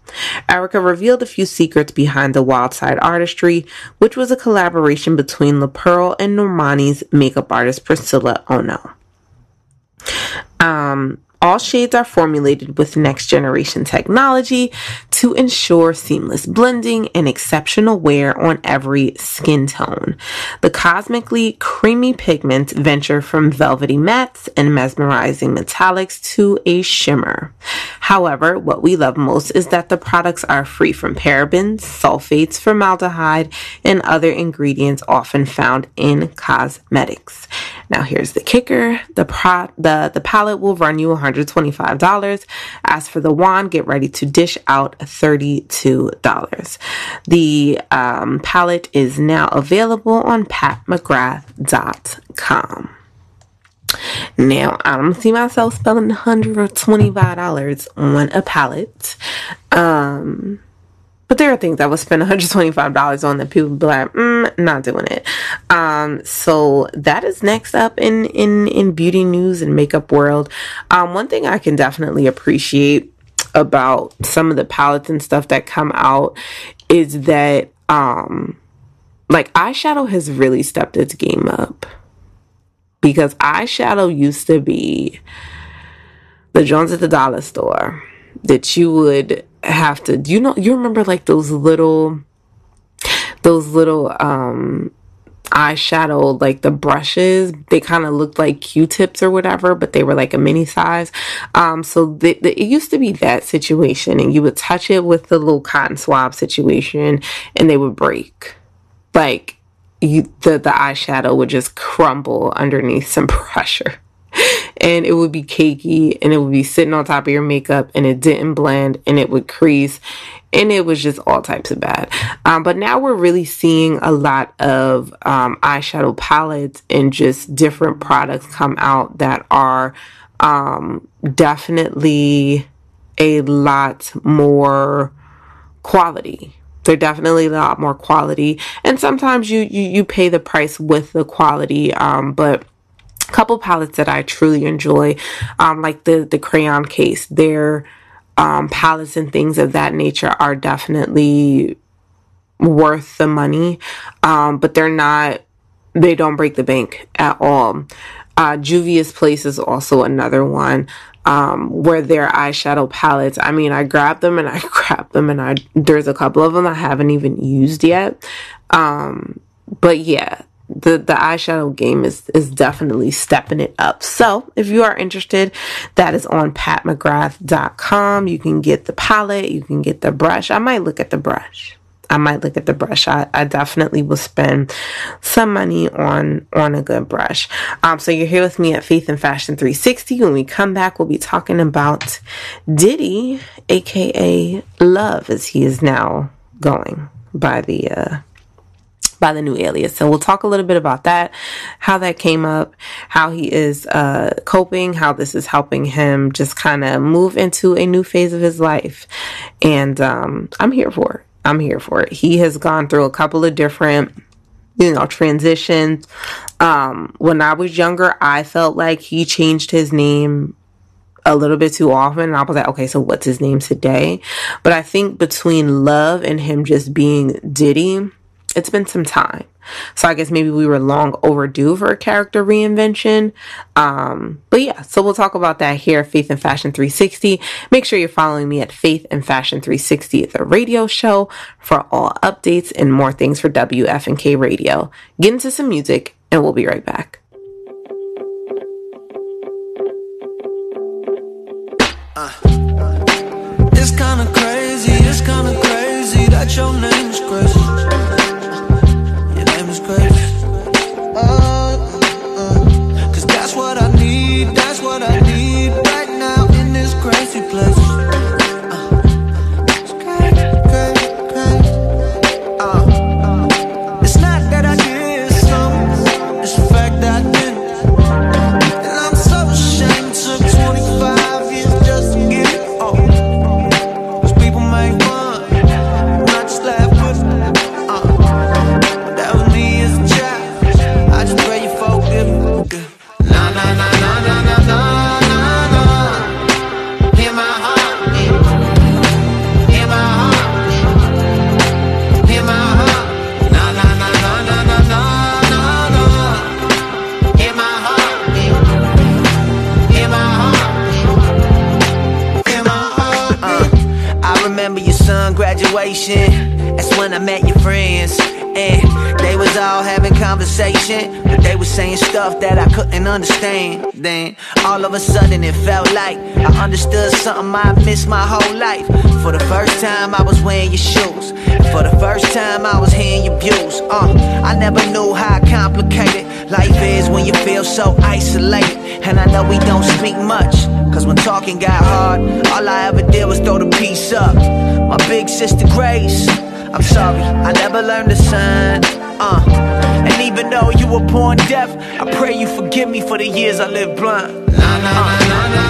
Erica revealed a few secrets behind the Wild Side artistry, which was a collaboration between LaPearl and Normani's makeup artist Priscilla Ono. Um, all shades are formulated with next generation technology to ensure seamless blending and exceptional wear on every skin tone. The cosmically creamy pigments venture from velvety mattes and mesmerizing metallics to a shimmer. However, what we love most is that the products are free from parabens, sulfates, formaldehyde, and other ingredients often found in cosmetics. Now here's the kicker: the pro the the palette will run you $125. As for the wand, get ready to dish out $32. The um, palette is now available on patmcgrath.com. Now, I don't see myself spending $125 on a palette. Um, but there are things I would spend (laughs) $125 on that people be like, mm, not doing it. Um, so that is next up in, in, in beauty news and makeup world. Um, one thing I can definitely appreciate about some of the palettes and stuff that come out is that, um, like eyeshadow has really stepped its game up because eyeshadow used to be the Jones at the dollar store that you would have to do you know you remember like those little those little um eyeshadow like the brushes? They kind of looked like q-tips or whatever but they were like a mini size. Um so it used to be that situation and you would touch it with the little cotton swab situation and they would break. Like you the the eyeshadow would just crumble underneath some (laughs) pressure and it would be cakey and it would be sitting on top of your makeup and it didn't blend and it would crease and it was just all types of bad. Um, but now we're really seeing a lot of um, eyeshadow palettes and just different products come out that are um, definitely a lot more quality. They're definitely a lot more quality. And sometimes you you, you pay the price with the quality um, but couple palettes that i truly enjoy um, like the the crayon case their um, palettes and things of that nature are definitely worth the money um, but they're not they don't break the bank at all uh, Juvia's Place is also another one um, where their eyeshadow palettes. I mean, I grabbed them and I (laughs) grabbed them, and I there's a couple of them I haven't even used yet. Um, but yeah, the the eyeshadow game is is definitely stepping it up. So if you are interested, that is on patmcgrath.com. You can get the palette, you can get the brush. I might look at the brush. I might look at the brush. I, I definitely will spend some money on on a good brush. Um, so you're here with me at Faith and Fashion 360. When we come back, we'll be talking about Diddy, aka Love, as he is now going by the uh, by the new alias. So we'll talk a little bit about that, how that came up, how he is uh, coping, how this is helping him just kind of move into a new phase of his life. And um, I'm here for it. I'm here for it. He has gone through a couple of different you know transitions um when i was younger i felt like he changed his name a little bit too often and i was like okay so what's his name today but i think between love and him just being diddy it's been some time. So i guess maybe we were long overdue for a character reinvention. Um but yeah so we'll talk about that here faith and fashion 360 make sure you're following me at faith and fashion 360 the radio show for all updates and more things for wfnk radio. Get into some music and we'll be right back. It's kinda crazy, it's kinda crazy that your name is Uh, sister Grace. I'm sorry, I never learned to sign. Uh, and even though you were born deaf, I pray you forgive me for the years I lived blind. Nah,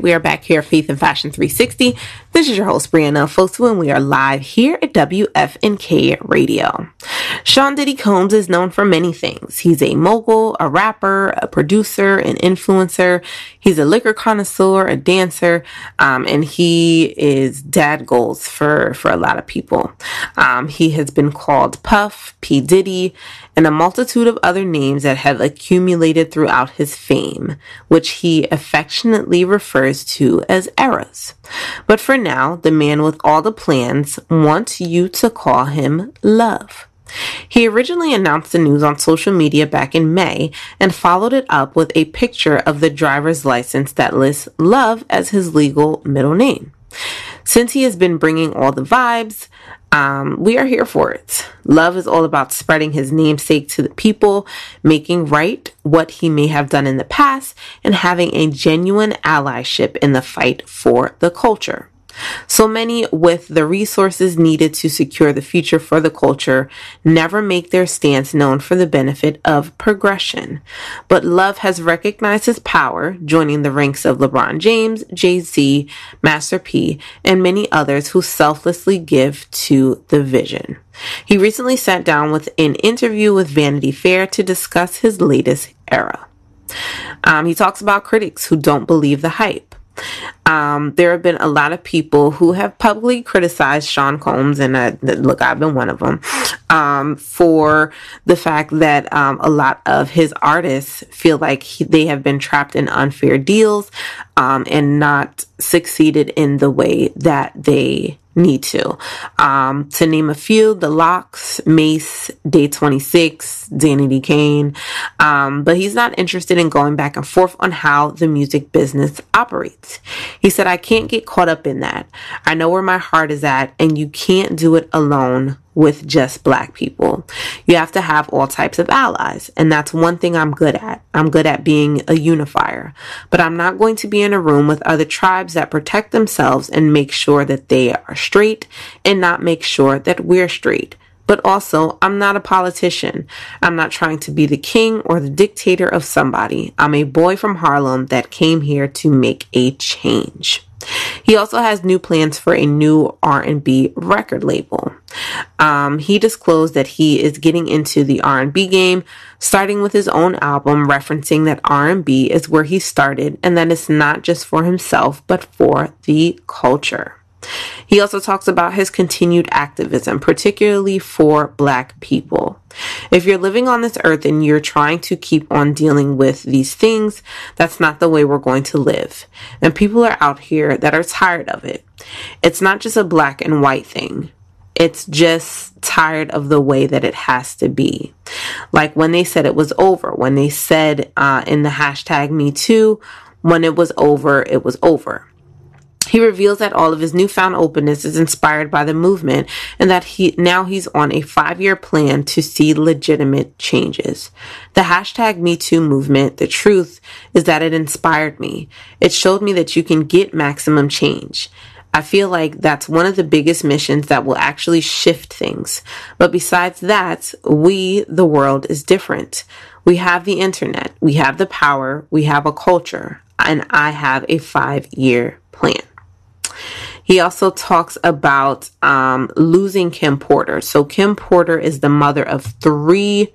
We are back here, at Faith and Fashion 360. This is your host, Brianna Fosu, and we are live here at WFNK Radio. Sean Diddy Combs is known for many things. He's a mogul, a rapper, a producer, an influencer. He's a liquor connoisseur, a dancer, um, and he is dad goals for, for a lot of people. Um, he has been called Puff, P. Diddy, and a multitude of other names that have accumulated throughout his fame, which he affectionately refers to as eras. But for now, the man with all the plans wants you to call him Love. He originally announced the news on social media back in May and followed it up with a picture of the driver's license that lists Love as his legal middle name. Since he has been bringing all the vibes, um, we are here for it. Love is all about spreading his namesake to the people, making right what he may have done in the past, and having a genuine allyship in the fight for the culture. So many with the resources needed to secure the future for the culture never make their stance known for the benefit of progression. But Love has recognized his power, joining the ranks of LeBron James, Jay Z, Master P, and many others who selflessly give to the vision. He recently sat down with an interview with Vanity Fair to discuss his latest era. Um, he talks about critics who don't believe the hype. Um, there have been a lot of people who have publicly criticized Sean Combs, and uh, look, I've been one of them, um, for the fact that um, a lot of his artists feel like he, they have been trapped in unfair deals um, and not succeeded in the way that they need to. Um, to name a few, The LOX, Mase, Day 26, Danity Kane. Um, but he's not interested in going back and forth on how the music business operates. He said, I can't get caught up in that. I know where my heart is at, and you can't do it alone with just black people. You have to have all types of allies. And that's one thing I'm good at. I'm good at being a unifier. But I'm not going to be in a room with other tribes that protect themselves and make sure that they are straight and not make sure that we're straight. But also, I'm not a politician. I'm not trying to be the king or the dictator of somebody. I'm a boy from Harlem that came here to make a change. He also has new plans for a new R&B record label. Um, he disclosed that he is getting into the R&B game, starting with his own album, referencing that R&B is where he started and that it's not just for himself, but for the culture. He also talks about his continued activism, particularly for black people. If you're living on this earth and you're trying to keep on dealing with these things, that's not the way we're going to live. And people are out here that are tired of it. It's not just a black and white thing. It's just tired of the way that it has to be. Like when they said it was over, when they said uh, in the hashtag Me Too, when it was over, it was over. He reveals that all of his newfound openness is inspired by the movement and that he now he's on a five year plan to see legitimate changes. The hashtag MeToo movement, the truth is that it inspired me. It showed me that you can get maximum change. I feel like that's one of the biggest missions that will actually shift things. But besides that, we, the world, is different. We have the internet, we have the power, we have a culture, and I have a five year plan. He also talks about um, losing Kim Porter. So, Kim Porter is the mother of three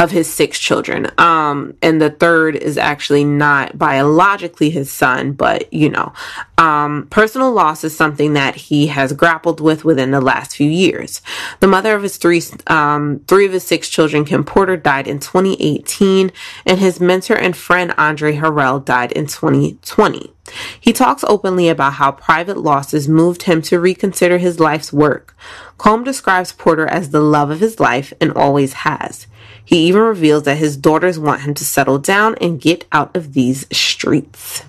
of his six children. Um, and the third is actually not biologically his son, but you know, um, personal loss is something that he has grappled with within the last few years. The mother of his three, um, three of his six children, Kim Porter, died in 2018, and his mentor and friend Andre Harrell died in 2020. He talks openly about how private losses moved him to reconsider his life's work. Combs describes Porter as the love of his life and always has. He even reveals that his daughters want him to settle down and get out of these streets.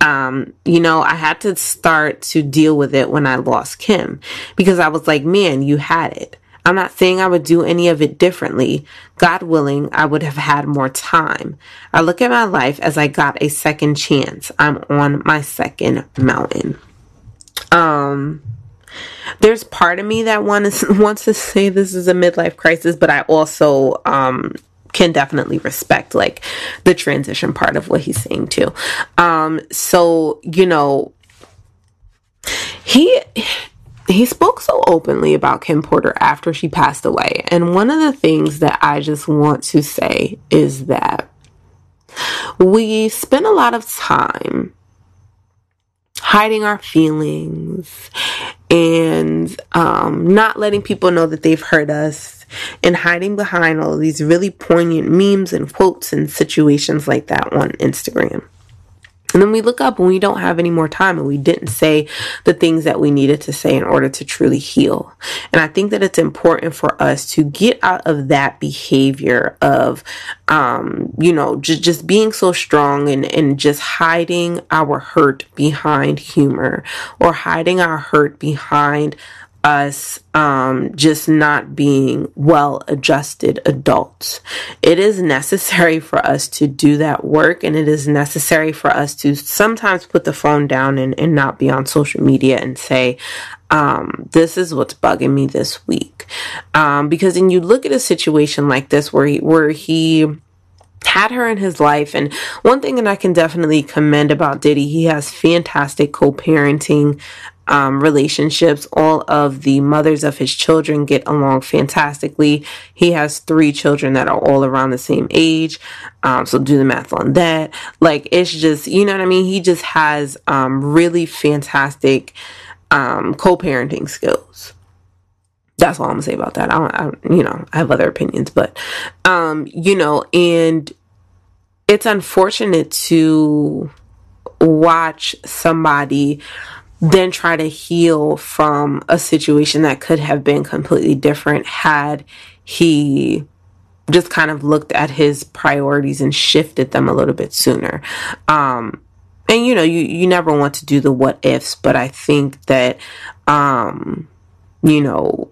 Um, you know, I had to start to deal with it when I lost Kim because I was like, man, you had it. I'm not saying I would do any of it differently. God willing, I would have had more time. I look at my life as I got a second chance. I'm on my second mountain. Um, there's part of me that wants (laughs) wants to say this is a midlife crisis, but I also um can definitely respect like the transition part of what he's saying too. Um so, you know, he he spoke so openly about Kim Porter after she passed away. And one of the things that I just want to say is that we spend a lot of time hiding our feelings and um, not letting people know that they've hurt us and hiding behind all these really poignant memes and quotes and situations like that on Instagram. And then we look up and we don't have any more time and we didn't say the things that we needed to say in order to truly heal. And I think that it's important for us to get out of that behavior of, um, you know, just, just being so strong and, and just hiding our hurt behind humor or hiding our hurt behind us um, just not being well adjusted adults. It is necessary for us to do that work, and it is necessary for us to sometimes put the phone down and, and not be on social media and say, um, this is what's bugging me this week. Um, because then you look at a situation like this where he, where he had her in his life. And one thing that I can definitely commend about Diddy, he has fantastic co parenting um, relationships. All of the mothers of his children get along fantastically. He has three children that are all around the same age. Um, so do the math on that. Like, it's just, you know what I mean? He just has um, really fantastic um, co parenting skills that's all I'm gonna say about that. I I, you know, I have other opinions, but, um, you know, and it's unfortunate to watch somebody then try to heal from a situation that could have been completely different had he just kind of looked at his priorities and shifted them a little bit sooner. Um, and you know, you, you never want to do the what ifs, but I think that, um, you know,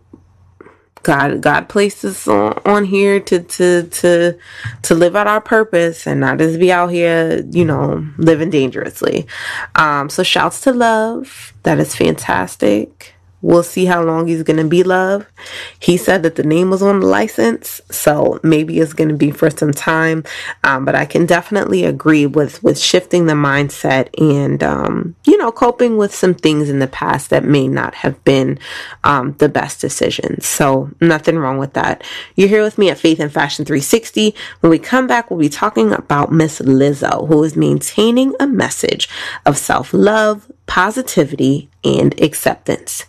God God placed us on, on here to to to to live out our purpose and not just be out here, you know, living dangerously. Um, so shouts to love. That is fantastic. We'll see how long he's going to be love. He said that the name was on the license, so maybe it's going to be for some time. Um, but I can definitely agree with with shifting the mindset and um, you know coping with some things in the past that may not have been um, the best decisions. So nothing wrong with that. You're here with me at Faith and Fashion 360. When we come back, we'll be talking about Miss Lizzo, who is maintaining a message of self love, positivity, and acceptance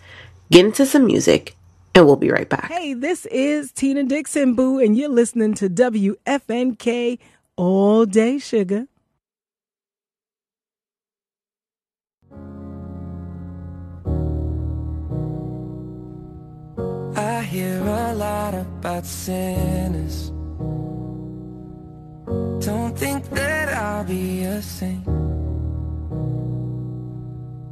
get into some music, and we'll be right back. Hey, this is Tina Dixon Boo, and you're listening to WFNK all day, sugar. I hear a lot about sinners. Don't think that I'll be a saint.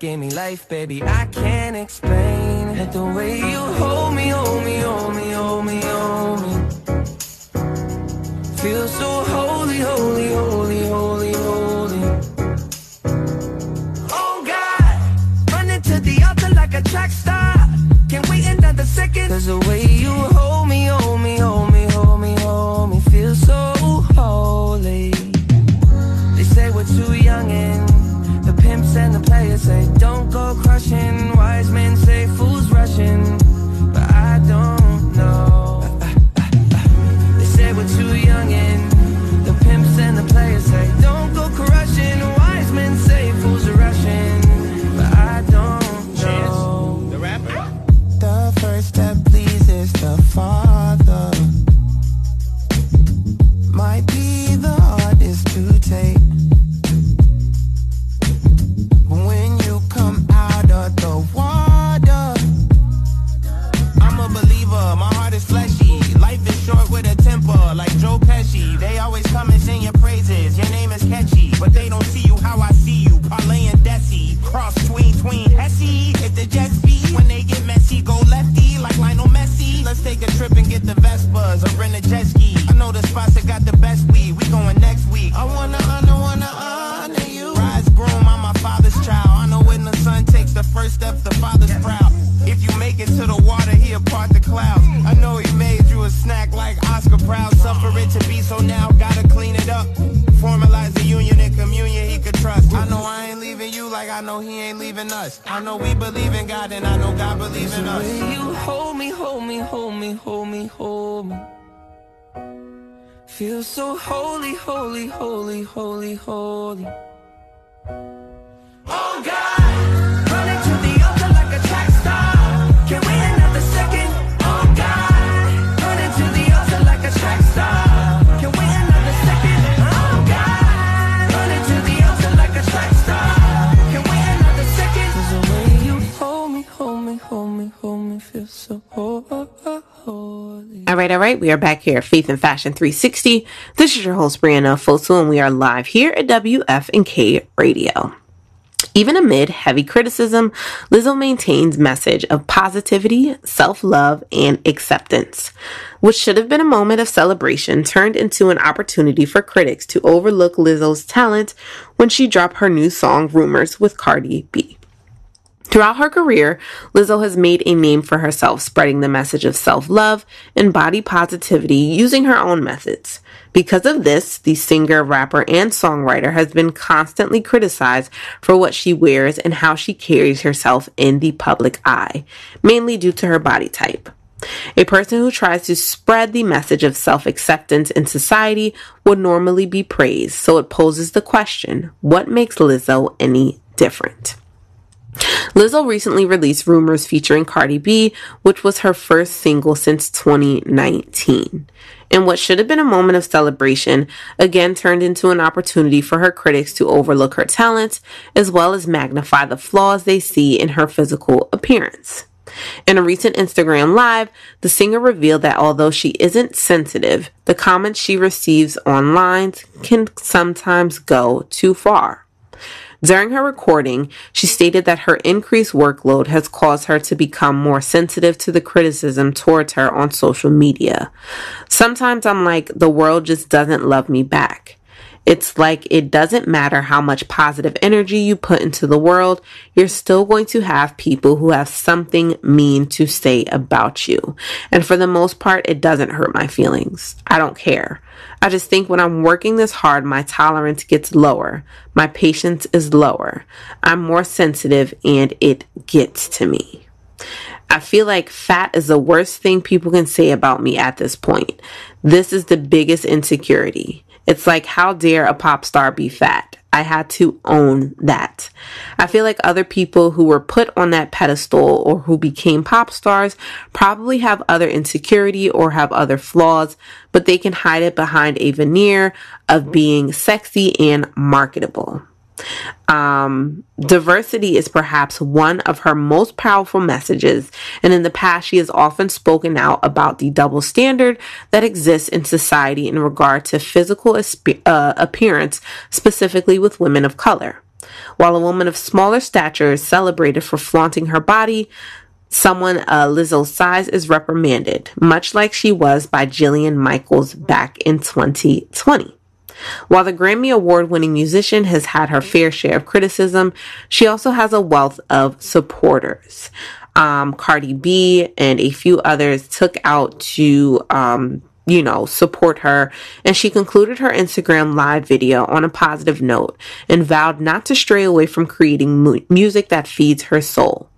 Gave me life, baby. I can't explain. The We are back here at Faith and Fashion 360. This is your host, Brianna Fosu, and we are live here at WFNK Radio. Even amid heavy criticism, Lizzo maintains message of positivity, self-love, and acceptance, which should have been a moment of celebration turned into an opportunity for critics to overlook Lizzo's talent when she dropped her new song Rumors with Cardi B. Throughout her career, Lizzo has made a name for herself, spreading the message of self love and body positivity using her own methods. Because of this, the singer, rapper, and songwriter has been constantly criticized for what she wears and how she carries herself in the public eye, mainly due to her body type. A person who tries to spread the message of self acceptance in society would normally be praised, so it poses the question what makes Lizzo any different? Lizzo recently released Rumors featuring Cardi B, which was her first single since 2019. And what should have been a moment of celebration again turned into an opportunity for her critics to overlook her talents as well as magnify the flaws they see in her physical appearance. In a recent Instagram live, the singer revealed that although she isn't sensitive, the comments she receives online can sometimes go too far. During her recording, she stated that her increased workload has caused her to become more sensitive to the criticism towards her on social media. Sometimes I'm like, the world just doesn't love me back. It's like it doesn't matter how much positive energy you put into the world, you're still going to have people who have something mean to say about you. And for the most part, it doesn't hurt my feelings. I don't care. I just think when I'm working this hard, my tolerance gets lower. My patience is lower. I'm more sensitive and it gets to me. I feel like fat is the worst thing people can say about me at this point. This is the biggest insecurity. It's like, how dare a pop star be fat? I had to own that. I feel like other people who were put on that pedestal or who became pop stars probably have other insecurity or have other flaws, but they can hide it behind a veneer of being sexy and marketable. Um, diversity is perhaps one of her most powerful messages, and in the past, she has often spoken out about the double standard that exists in society in regard to physical uh, appearance, specifically with women of color. While a woman of smaller stature is celebrated for flaunting her body, someone uh, Lizzo's size is reprimanded, much like she was by Jillian Michaels back in 2020. While the Grammy Award winning musician has had her fair share of criticism, she also has a wealth of supporters. Um, Cardi B and a few others took out to, um, you know, support her, and she concluded her Instagram live video on a positive note and vowed not to stray away from creating mu- music that feeds her soul.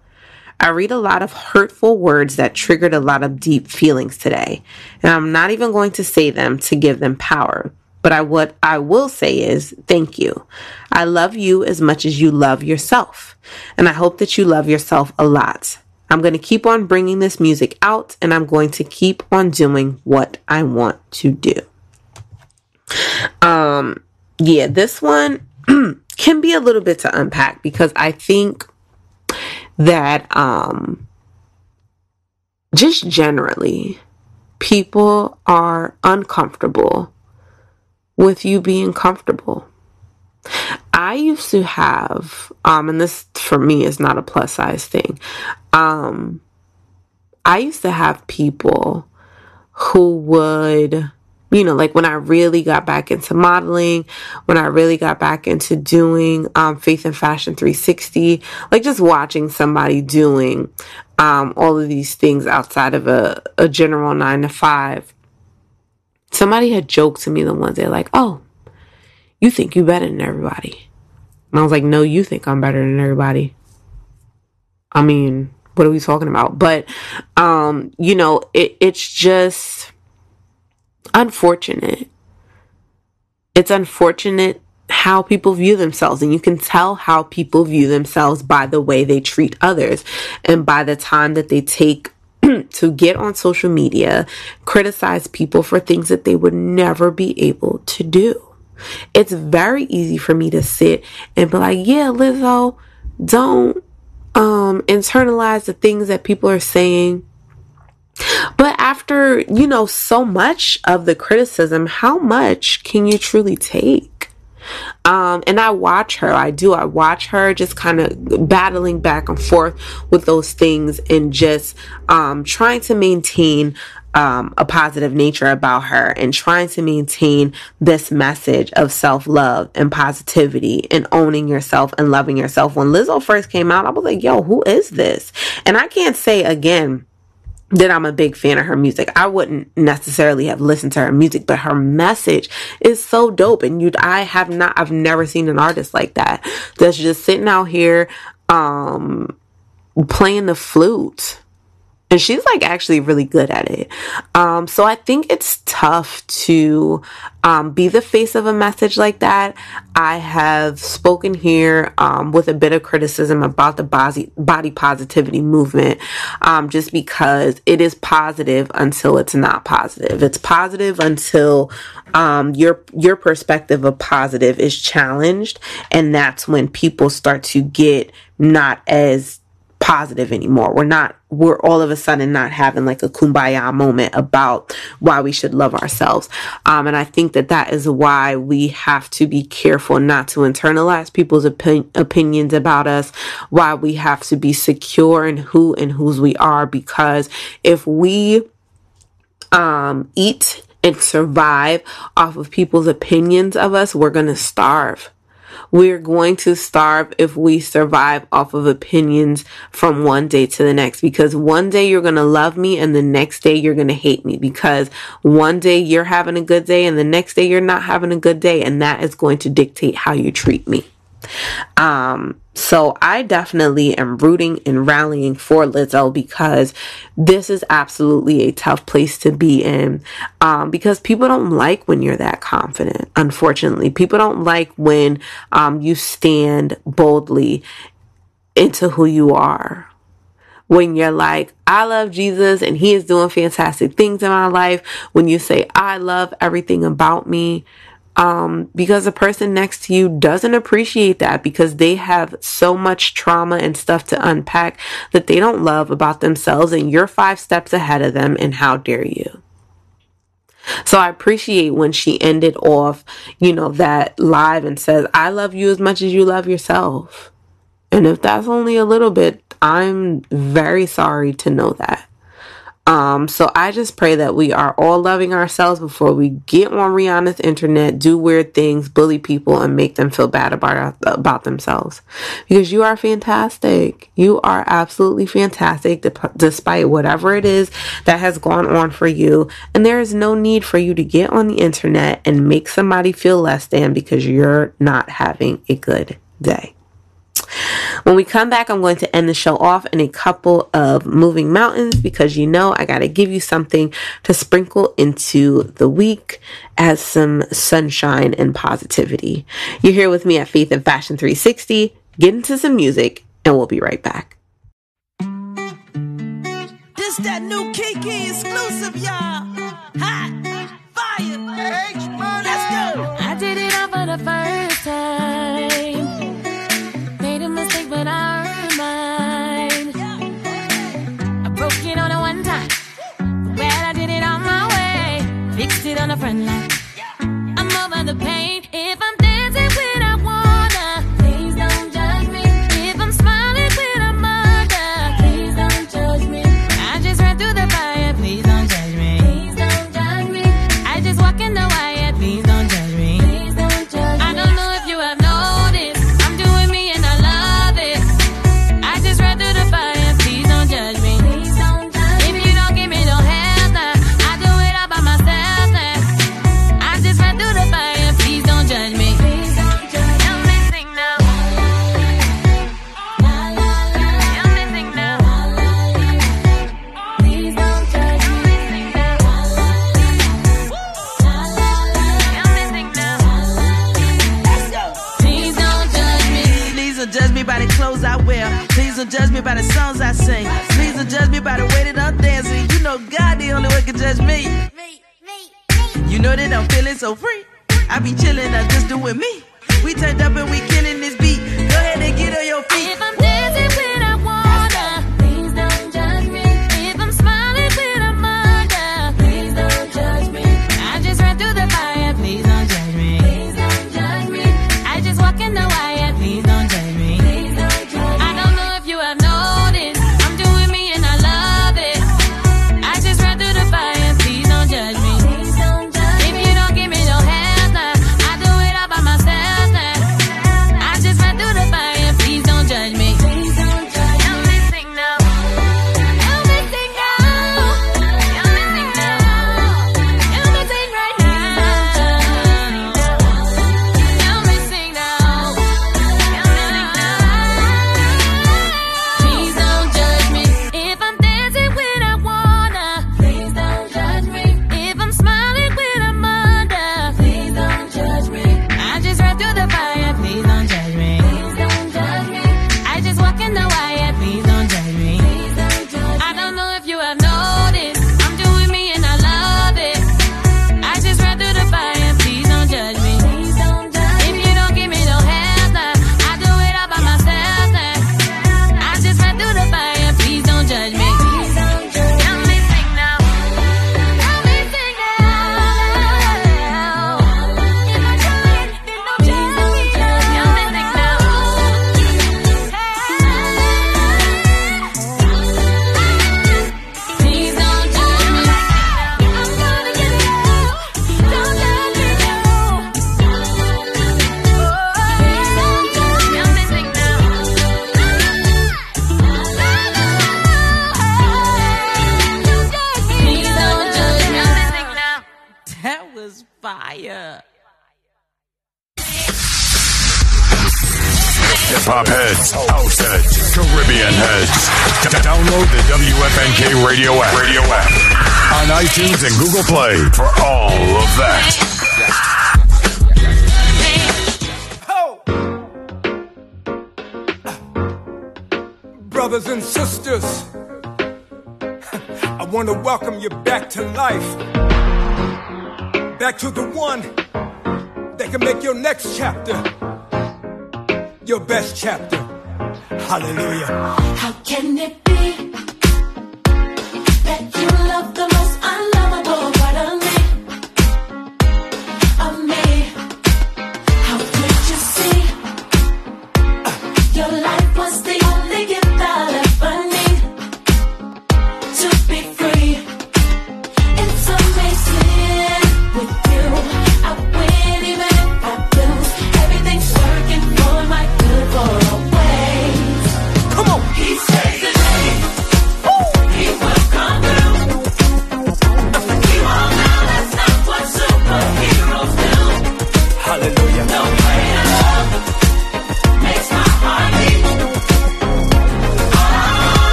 I read a lot of hurtful words that triggered a lot of deep feelings today, and I'm not even going to say them to give them power. But I what I will say is thank you. I love you as much as you love yourself. And I hope that you love yourself a lot. I'm going to keep on bringing this music out and I'm going to keep on doing what I want to do. Um yeah, this one (clears throat) can be a little bit to unpack because I think that um just generally people are uncomfortable with you being comfortable. I used to have, um, and this for me is not a plus size thing. Um, I used to have people who would, you know, like when I really got back into modeling, when I really got back into doing um, Faith and Fashion 360, like just watching somebody doing um, all of these things outside of a, a general nine to five somebody had joked to me the one day, like, oh, you think you better than everybody. And I was like, no, you think I'm better than everybody. I mean, what are we talking about? But, um, you know, it, it's just unfortunate. It's unfortunate how people view themselves and you can tell how people view themselves by the way they treat others and by the time that they take (clears throat) to get on social media, criticize people for things that they would never be able to do. It's very easy for me to sit and be like, yeah, Lizzo, don't um internalize the things that people are saying. But after, you know, so much of the criticism, how much can you truly take? Um, and I watch her, I do, I watch her just kind of battling back and forth with those things and just um, trying to maintain um, a positive nature about her and trying to maintain this message of self love and positivity and owning yourself and loving yourself. When Lizzo first came out, I was like, yo, who is this? And I can't say again, that I'm a big fan of her music. I wouldn't necessarily have listened to her music, but her message is so dope. And you, I have not, I've never seen an artist like that that's just sitting out here, um, playing the flute and she's like actually really good at it. Um, so I think it's tough to um, be the face of a message like that. I have spoken here um, with a bit of criticism about the body body positivity movement, um, just because it is positive until it's not positive. It's positive until um, your your perspective of positive is challenged, and that's when people start to get not as positive anymore. We're not, we're all of a sudden not having like a kumbaya moment about why we should love ourselves. Um, and I think that that is why we have to be careful not to internalize people's opin- opinions about us, why we have to be secure in who and whose we are, because if we, um, eat and survive off of people's opinions of us, we're going to starve. We're going to starve if we survive off of opinions from one day to the next. Because one day you're going to love me and the next day you're going to hate me. Because one day you're having a good day and the next day you're not having a good day. And that is going to dictate how you treat me. Um, so I definitely am rooting and rallying for Lizzo because this is absolutely a tough place to be in. Um, because people don't like when you're that confident. Unfortunately, people don't like when um, you stand boldly into who you are. When you're like, I love Jesus and he is doing fantastic things in my life. When you say, I love everything about me um, because the person next to you doesn't appreciate that because they have so much trauma and stuff to unpack that they don't love about themselves and you're five steps ahead of them and how dare you so I appreciate when she ended off, you know, that live and says, I love you as much as you love yourself. And if that's only a little bit, I'm very sorry to know that. Um, so I just pray that we are all loving ourselves before we get on Rihanna's internet, do weird things, bully people, and make them feel bad about about themselves. Because you are fantastic. You are absolutely fantastic, despite whatever it is that has gone on for you. And there is no need for you to get on the internet and make somebody feel less than because you're not having a good day. When we come back, I'm going to end the show off in a couple of moving mountains because you know I got to give you something to sprinkle into the week as some sunshine and positivity. You're here with me at Faith and Fashion 360. Get into some music, and we'll be right back. This that new Kiki exclusive, y'all. Hot fire. Let's go. I did it all for the first time. Fixed me by the songs I sing. Please don't judge me by the way that I'm dancing. You know God the only one can judge me. You know that I'm feeling so free. I be chilling, I'm just doing me. We turned up and we killing this beat. Go ahead and get on your feet. Radio app. Radio app. On iTunes and Google Play for all of that. Oh. Brothers and sisters, I want to welcome you back to life. Back to the one that can make your next chapter your best chapter. Hallelujah. How can it love the most.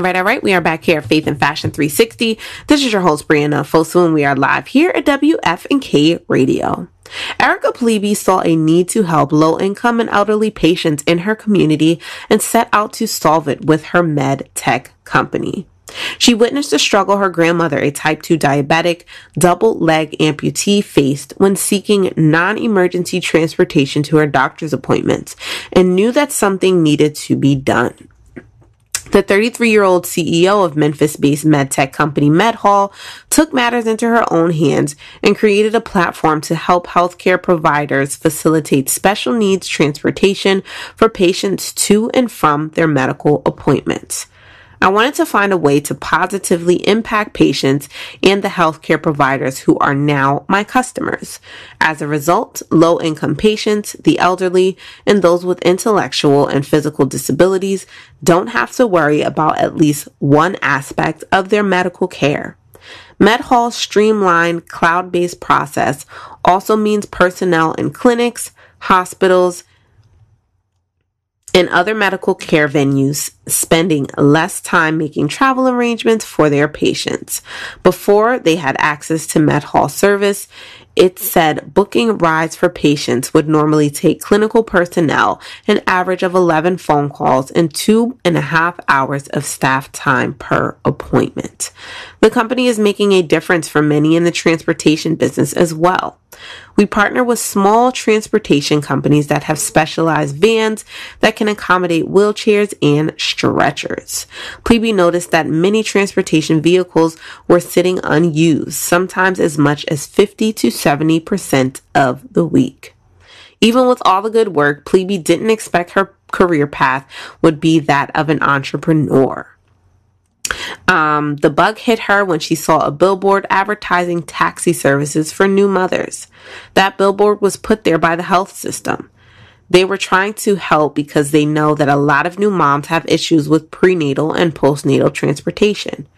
All right, all right. We are back here at Faith and Fashion 360. This is your host, Brianna Fosu, we are live here at WFNK Radio. Erica Plybeah saw a need to help low income and elderly patients in her community and set out to solve it with her med tech company. She witnessed the struggle her grandmother, a type 2 diabetic, double leg amputee, faced when seeking non emergency transportation to her doctor's appointments and knew that something needed to be done. The 33 year old CEO of Memphis based medtech company MedHaul took matters into her own hands and created a platform to help healthcare providers facilitate special needs transportation for patients to and from their medical appointments. I wanted to find a way to positively impact patients and the healthcare providers who are now my customers. As a result, low income patients, the elderly, and those with intellectual and physical disabilities don't have to worry about at least one aspect of their medical care. MedHaul's streamlined cloud based process also means personnel in clinics, hospitals, and other medical care venues spending less time making travel arrangements for their patients. Before they had access to MedHaul service, it said booking rides for patients would normally take clinical personnel an average of 11 phone calls and two and a half hours of staff time per appointment. The company is making a difference for many in the transportation business as well. We partner with small transportation companies that have specialized vans that can accommodate wheelchairs and stretchers. Plybeah noticed that many transportation vehicles were sitting unused, sometimes as much as 50 to 70% of the week. Even with all the good work, Plybeah didn't expect her career path would be that of an entrepreneur. Um, the bug hit her when she saw a billboard advertising taxi services for new mothers. That billboard was put there by the health system. They were trying to help because they know that a lot of new moms have issues with prenatal and postnatal transportation.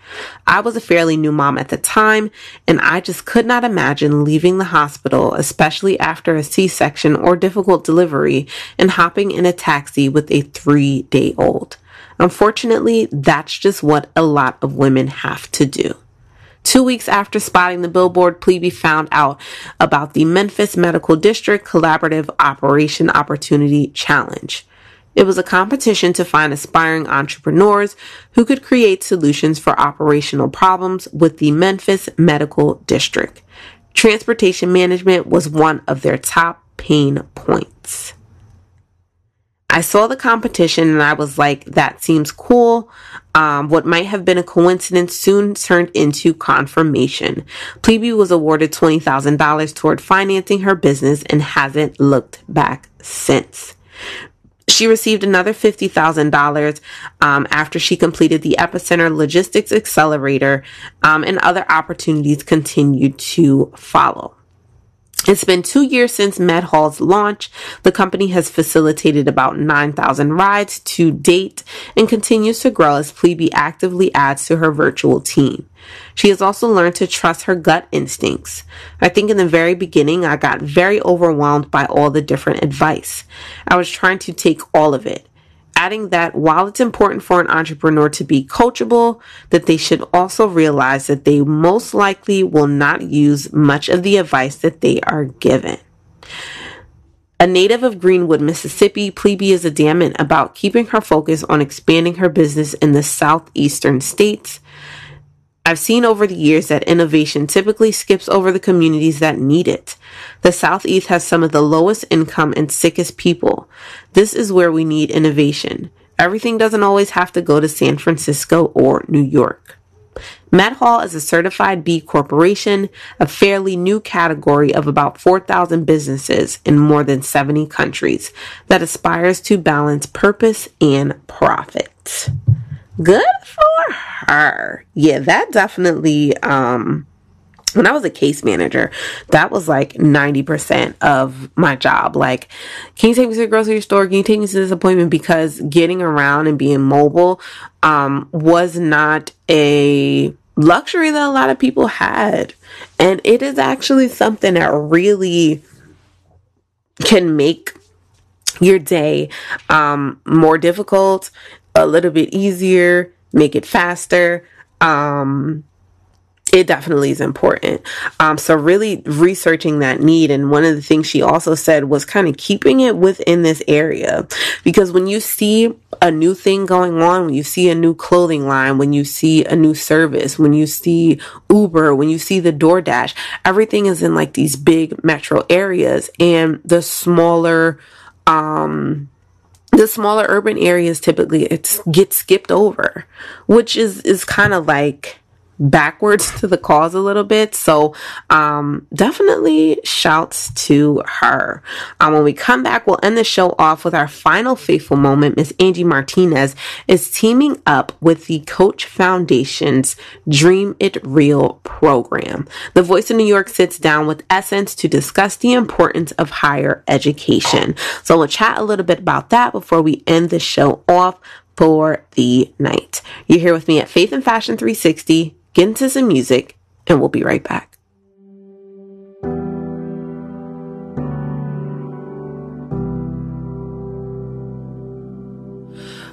I was a fairly new mom at the time, and I just could not imagine leaving the hospital, especially after a C section or difficult delivery, and hopping in a taxi with a three day old. Unfortunately, that's just what a lot of women have to do. Two weeks after spotting the billboard, Plybeah found out about the Memphis Medical District Collaborative Operation Opportunity Challenge. It was a competition to find aspiring entrepreneurs who could create solutions for operational problems with the Memphis Medical District. Transportation management was one of their top pain points. I saw the competition and I was like, that seems cool. Um, what might have been a coincidence soon turned into confirmation. Plybeah was awarded $20,000 toward financing her business and hasn't looked back since. She received another $50,000 um, after she completed the Epicenter Logistics Accelerator, um, and other opportunities continued to follow. It's been two years since MedHaul's launch. The company has facilitated about 9,000 rides to date and continues to grow as Plybeah actively adds to her virtual team. She has also learned to trust her gut instincts. I think in the very beginning, I got very overwhelmed by all the different advice. I was trying to take all of it adding that while it's important for an entrepreneur to be coachable, that they should also realize that they most likely will not use much of the advice that they are given. A native of Greenwood, Mississippi, Plybeah is adamant about keeping her focus on expanding her business in the southeastern states. I've seen over the years that innovation typically skips over the communities that need it. The Southeast has some of the lowest income and sickest people. This is where we need innovation. Everything doesn't always have to go to San Francisco or New York. MedHaul is a certified B corporation, a fairly new category of about 4,000 businesses in more than 70 countries that aspires to balance purpose and profit. Good for her. Yeah, that definitely um when I was a case manager, that was like 90% of my job. Like, can you take me to the grocery store? Can you take me to this appointment? Because getting around and being mobile um, was not a luxury that a lot of people had. And it is actually something that really can make your day um, more difficult, a little bit easier, make it faster. Um, it definitely is important. Um, so really researching that need. And one of the things she also said was kind of keeping it within this area. Because when you see a new thing going on, when you see a new clothing line, when you see a new service, when you see Uber, when you see the DoorDash, everything is in like these big metro areas and the smaller, um, the smaller urban areas typically it's get skipped over, which is is kind of like backwards (laughs) to the cause a little bit. So um, definitely shouts to her. Um, when we come back, we'll end the show off with our final faithful moment. Miss Angie Martinez is teaming up with the Coach Foundation's Dream It Real program. The Voice of New York sits down with Essence to discuss the importance of higher education. So we'll chat a little bit about that before we end the show off for the night. You're here with me at Faith and Fashion 360 get into some music, and we'll be right back.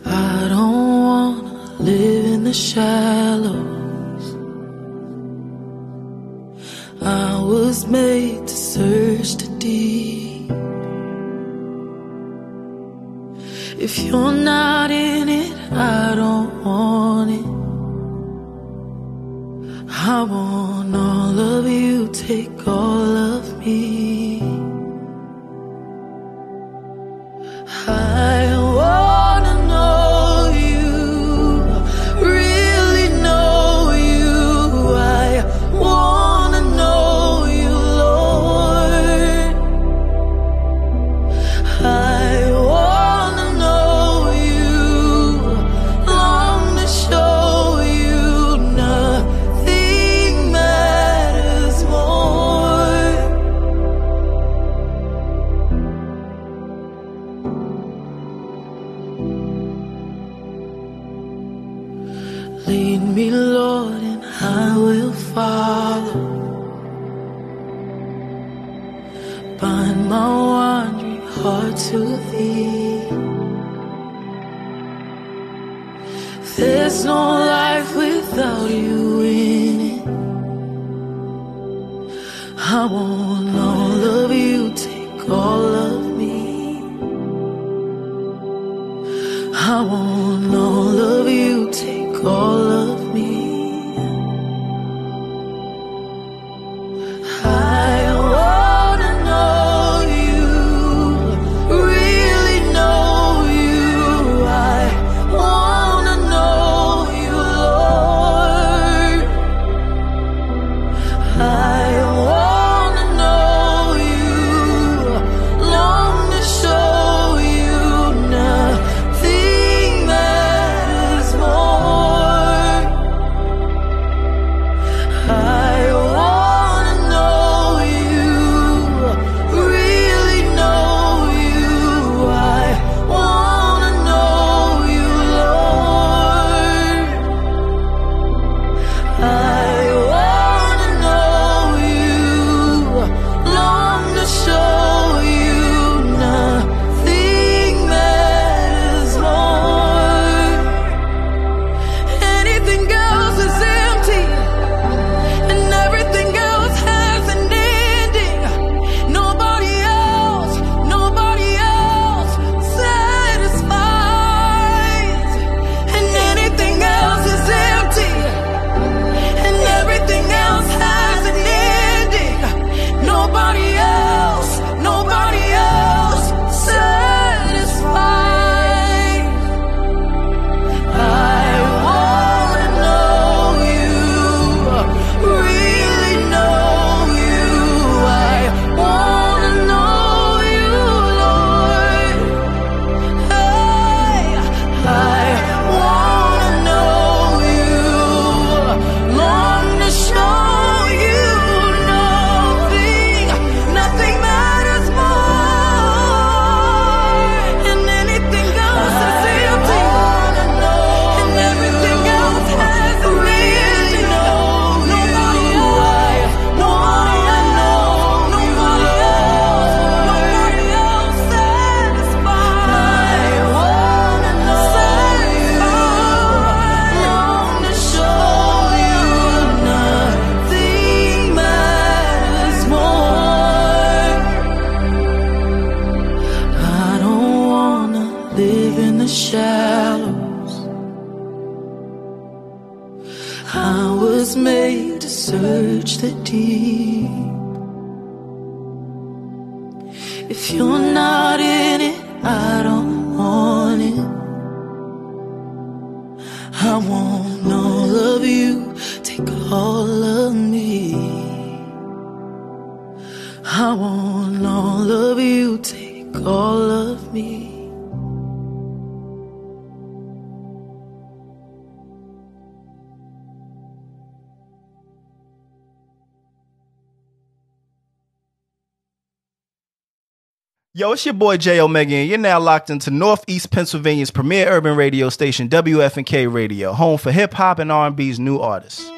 I don't wanna live in the shallows. I was made to search the deep. If you're not in it, I don't want it. I want all of you, take all of me. I Yo, it's your boy J Omega, and you're now locked into Northeast Pennsylvania's premier urban radio station, WFNK Radio, home for hip hop and R&B's new artists.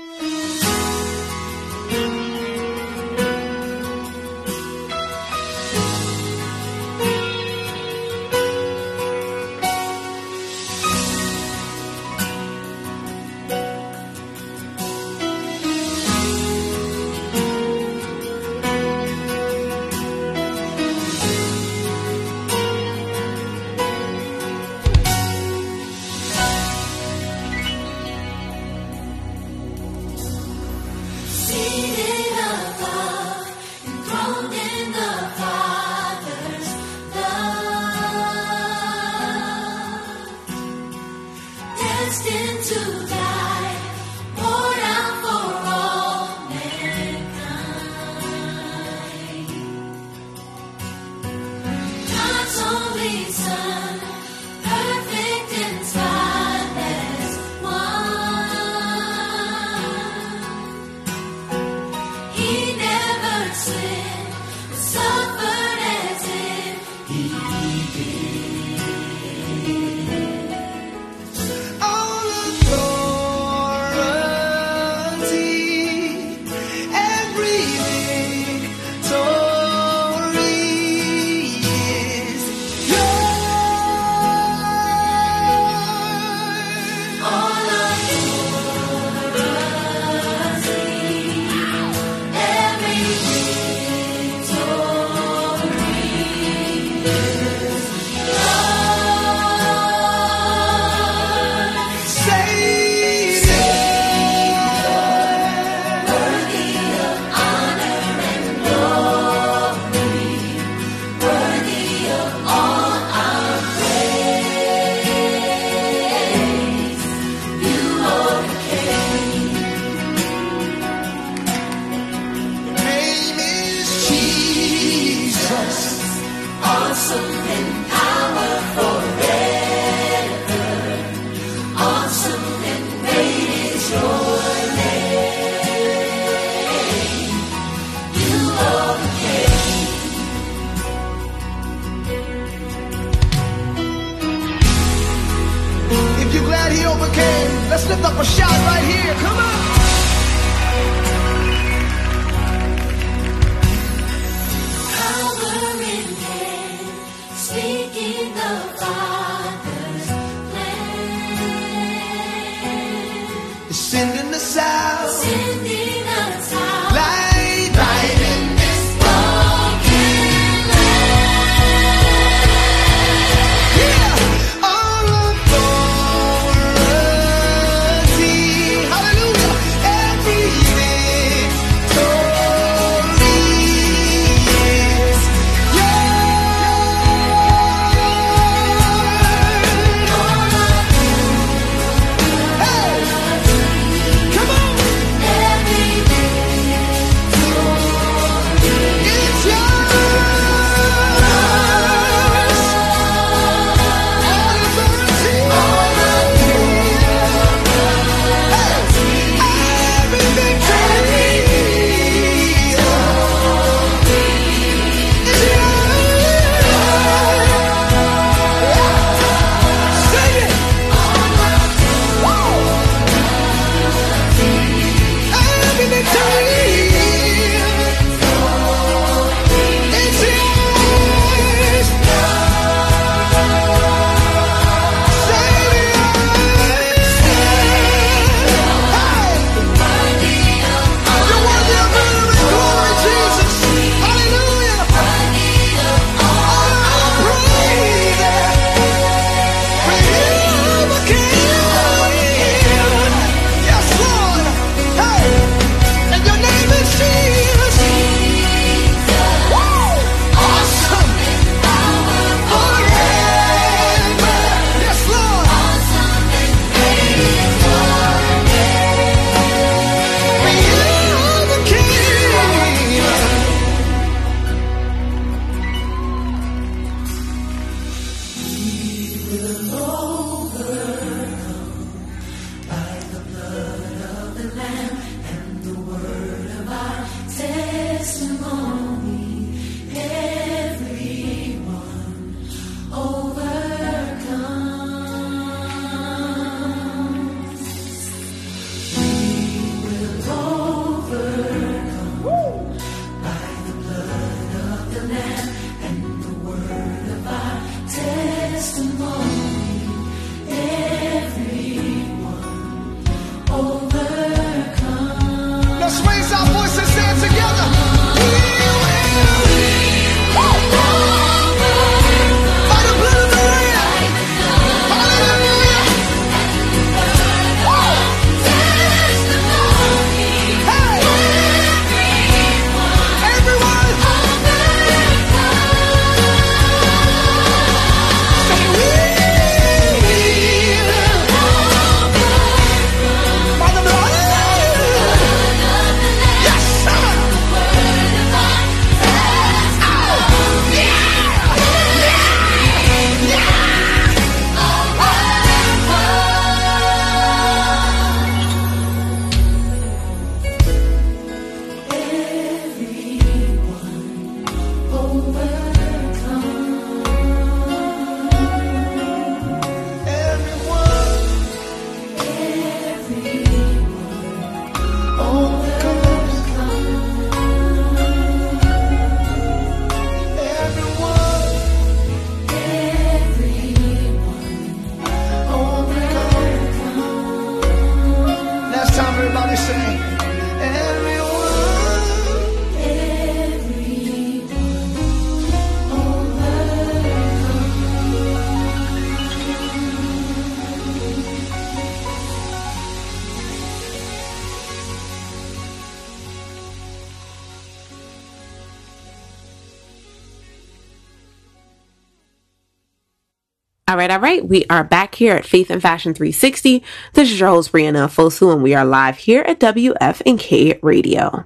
All right, all right. We are back here at Faith and Fashion 360. This is your host, Brianna Fosu, and we are live here at WFNK Radio.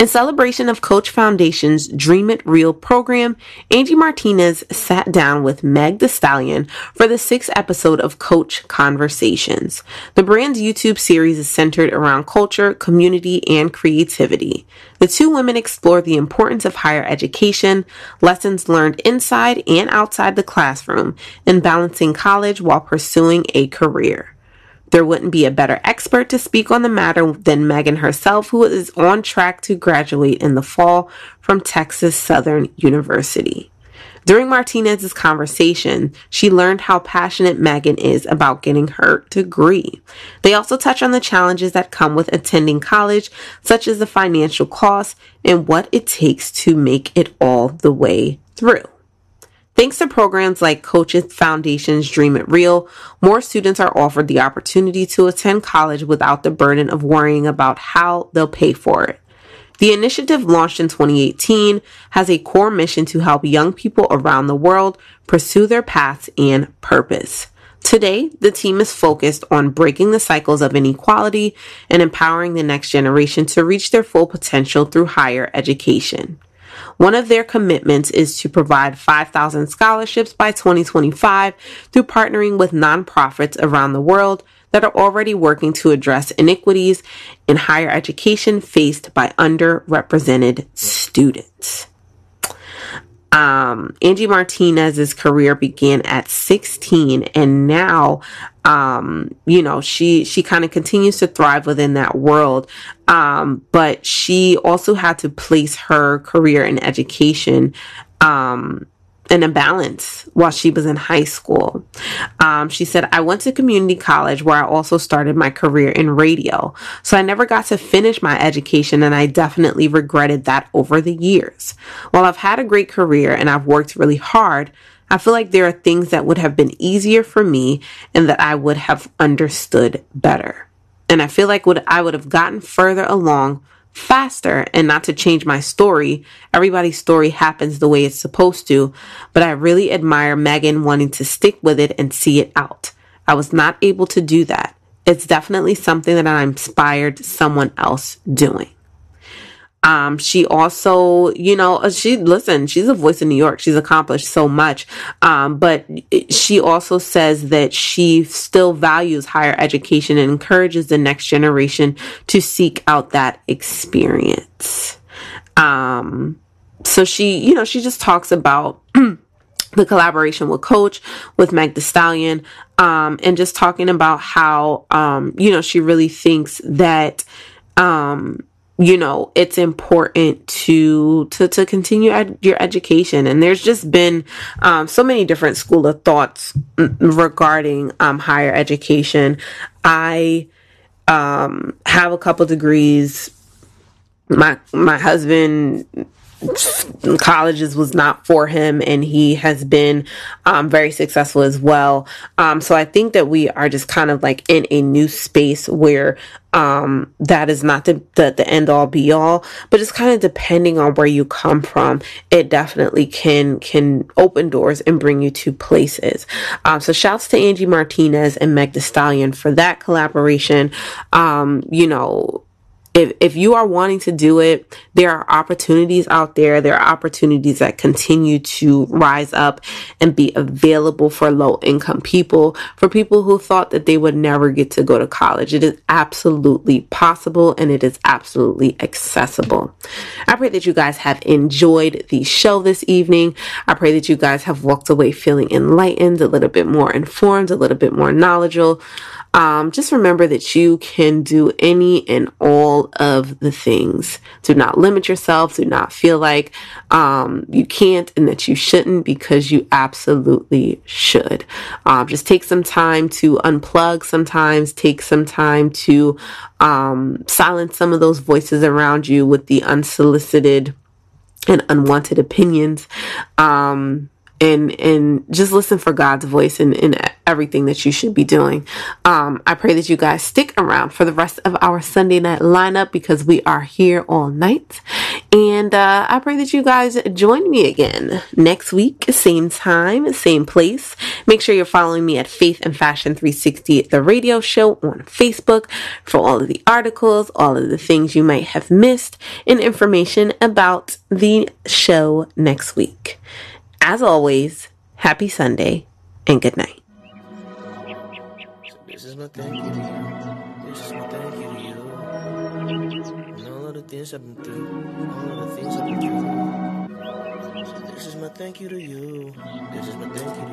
In celebration of Coach Foundation's Dream It Real program, Angie Martinez sat down with Meg the Stallion for the sixth episode of Coach Conversations. The brand's YouTube series is centered around culture, community, and creativity. The two women explore the importance of higher education, lessons learned inside and outside the classroom, and balancing college while pursuing a career. There wouldn't be a better expert to speak on the matter than Megan herself, who is on track to graduate in the fall from Texas Southern University. During Martinez's conversation, she learned how passionate Megan is about getting her degree. They also touch on the challenges that come with attending college, such as the financial costs and what it takes to make it all the way through. Thanks to programs like Coaches Foundation's Dream It Real, more students are offered the opportunity to attend college without the burden of worrying about how they'll pay for it. The initiative launched in 2018 has a core mission to help young people around the world pursue their paths and purpose. Today, the team is focused on breaking the cycles of inequality and empowering the next generation to reach their full potential through higher education. One of their commitments is to provide 5,000 scholarships by 2025 through partnering with nonprofits around the world that are already working to address inequities in higher education faced by underrepresented students. Um, Angie Martinez's career began at 16 and now um, you know, she she kind of continues to thrive within that world. Um, but she also had to place her career in education um in a balance while she was in high school. Um, she said, I went to community college where I also started my career in radio. So I never got to finish my education and I definitely regretted that over the years. While I've had a great career and I've worked really hard, I feel like there are things that would have been easier for me and that I would have understood better. And I feel like would I would have gotten further along faster and not to change my story. Everybody's story happens the way it's supposed to, but I really admire Megan wanting to stick with it and see it out. I was not able to do that. It's definitely something that I inspired someone else doing. Um, she also, you know, uh, she listen, she's a voice in New York. She's accomplished so much. Um, but she also says that she still values higher education and encourages the next generation to seek out that experience. Um, so she, you know, she just talks about (clears throat) the collaboration with coach with meg the stallion um, and just talking about how um, you know she really thinks that um, you know it's important to to to continue ed- your education. And there's just been um, so many different school of thoughts regarding um, higher education. I um, have a couple degrees. My my husband colleges was not for him and he has been um, very successful as well. Um, so i think that we are just kind of like in a new space where um, that is not the, the, the end all be all but it's kind of depending on where you come from it definitely can can open doors and bring you to places. Um, so shouts to angie martinez and meg the stallion for that collaboration. Um, you know if if you are wanting to do it, there are opportunities out there. There are opportunities that continue to rise up and be available for low income people, for people who thought that they would never get to go to college. It is absolutely possible and it is absolutely accessible. I pray that you guys have enjoyed the show this evening. I pray that you guys have walked away feeling enlightened, a little bit more informed, a little bit more knowledgeable um, just remember that you can do any and all of the things. Do not limit yourself. Do not feel like um, you can't and that you shouldn't because you absolutely should. Um, just take some time to unplug sometimes, take some time to um, silence some of those voices around you with the unsolicited and unwanted opinions. Um, and and just listen for God's voice in, in everything that you should be doing. Um, I pray that you guys stick around for the rest of our Sunday night lineup because we are here all night. And uh, I pray that you guys join me again next week, same time, same place. Make sure you're following me at Faith and Fashion 360, the radio show on Facebook for all of the articles, all of the things you might have missed, and information about the show next week. As always, happy Sunday and good night. This is my thank you to you. This is my thank you to you. And all of the things I've been through. All of the things I've been through. This is my thank you to you. This is my thank you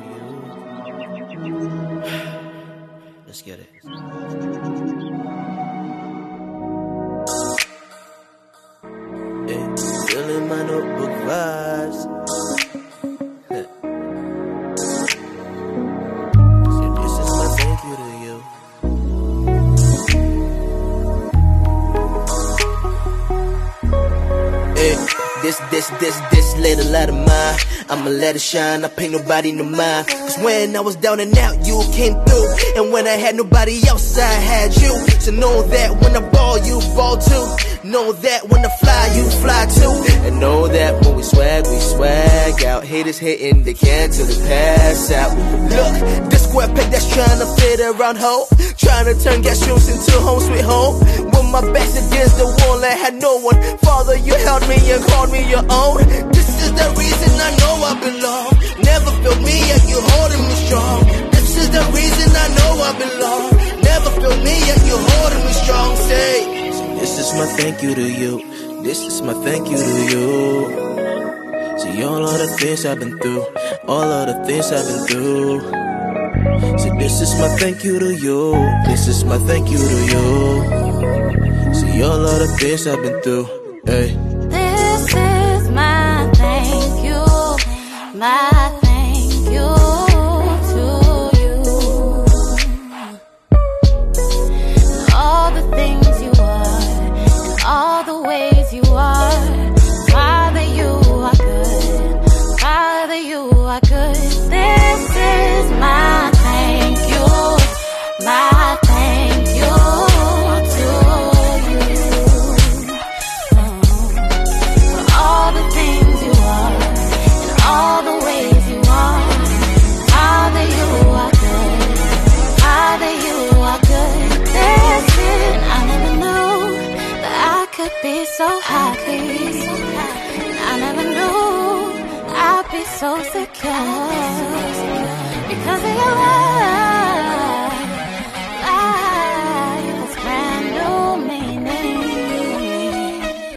to you. (sighs) Let's get it. My notebook vibes. This, this, this, this little light of mine. I'ma let it shine, I pay nobody no mind. Cause when I was down and out, you came through. And when I had nobody else, I had you. So know that when I ball, you ball too. Know that when I fly, you fly too. And know that when we swag, we swag out. Haters hitting, they can't till they pass out. Look, this square peg that's trying to fit around home. Trying to turn gas rooms into home sweet home. When my back's against the wall, I had no one. Father, you held me and called me your own. This is the reason I know I belong. Never felt me yet you holding me strong. This is the reason I know I belong. Never felt me yet you holding me strong. Say, this is my thank you to you. This is my thank you to you. See all of the things I've been through, all of the things I've been through. See, this is my thank you to you. This is my thank you to you. See all of the things I've been through. Hey. This is my thank you, my knew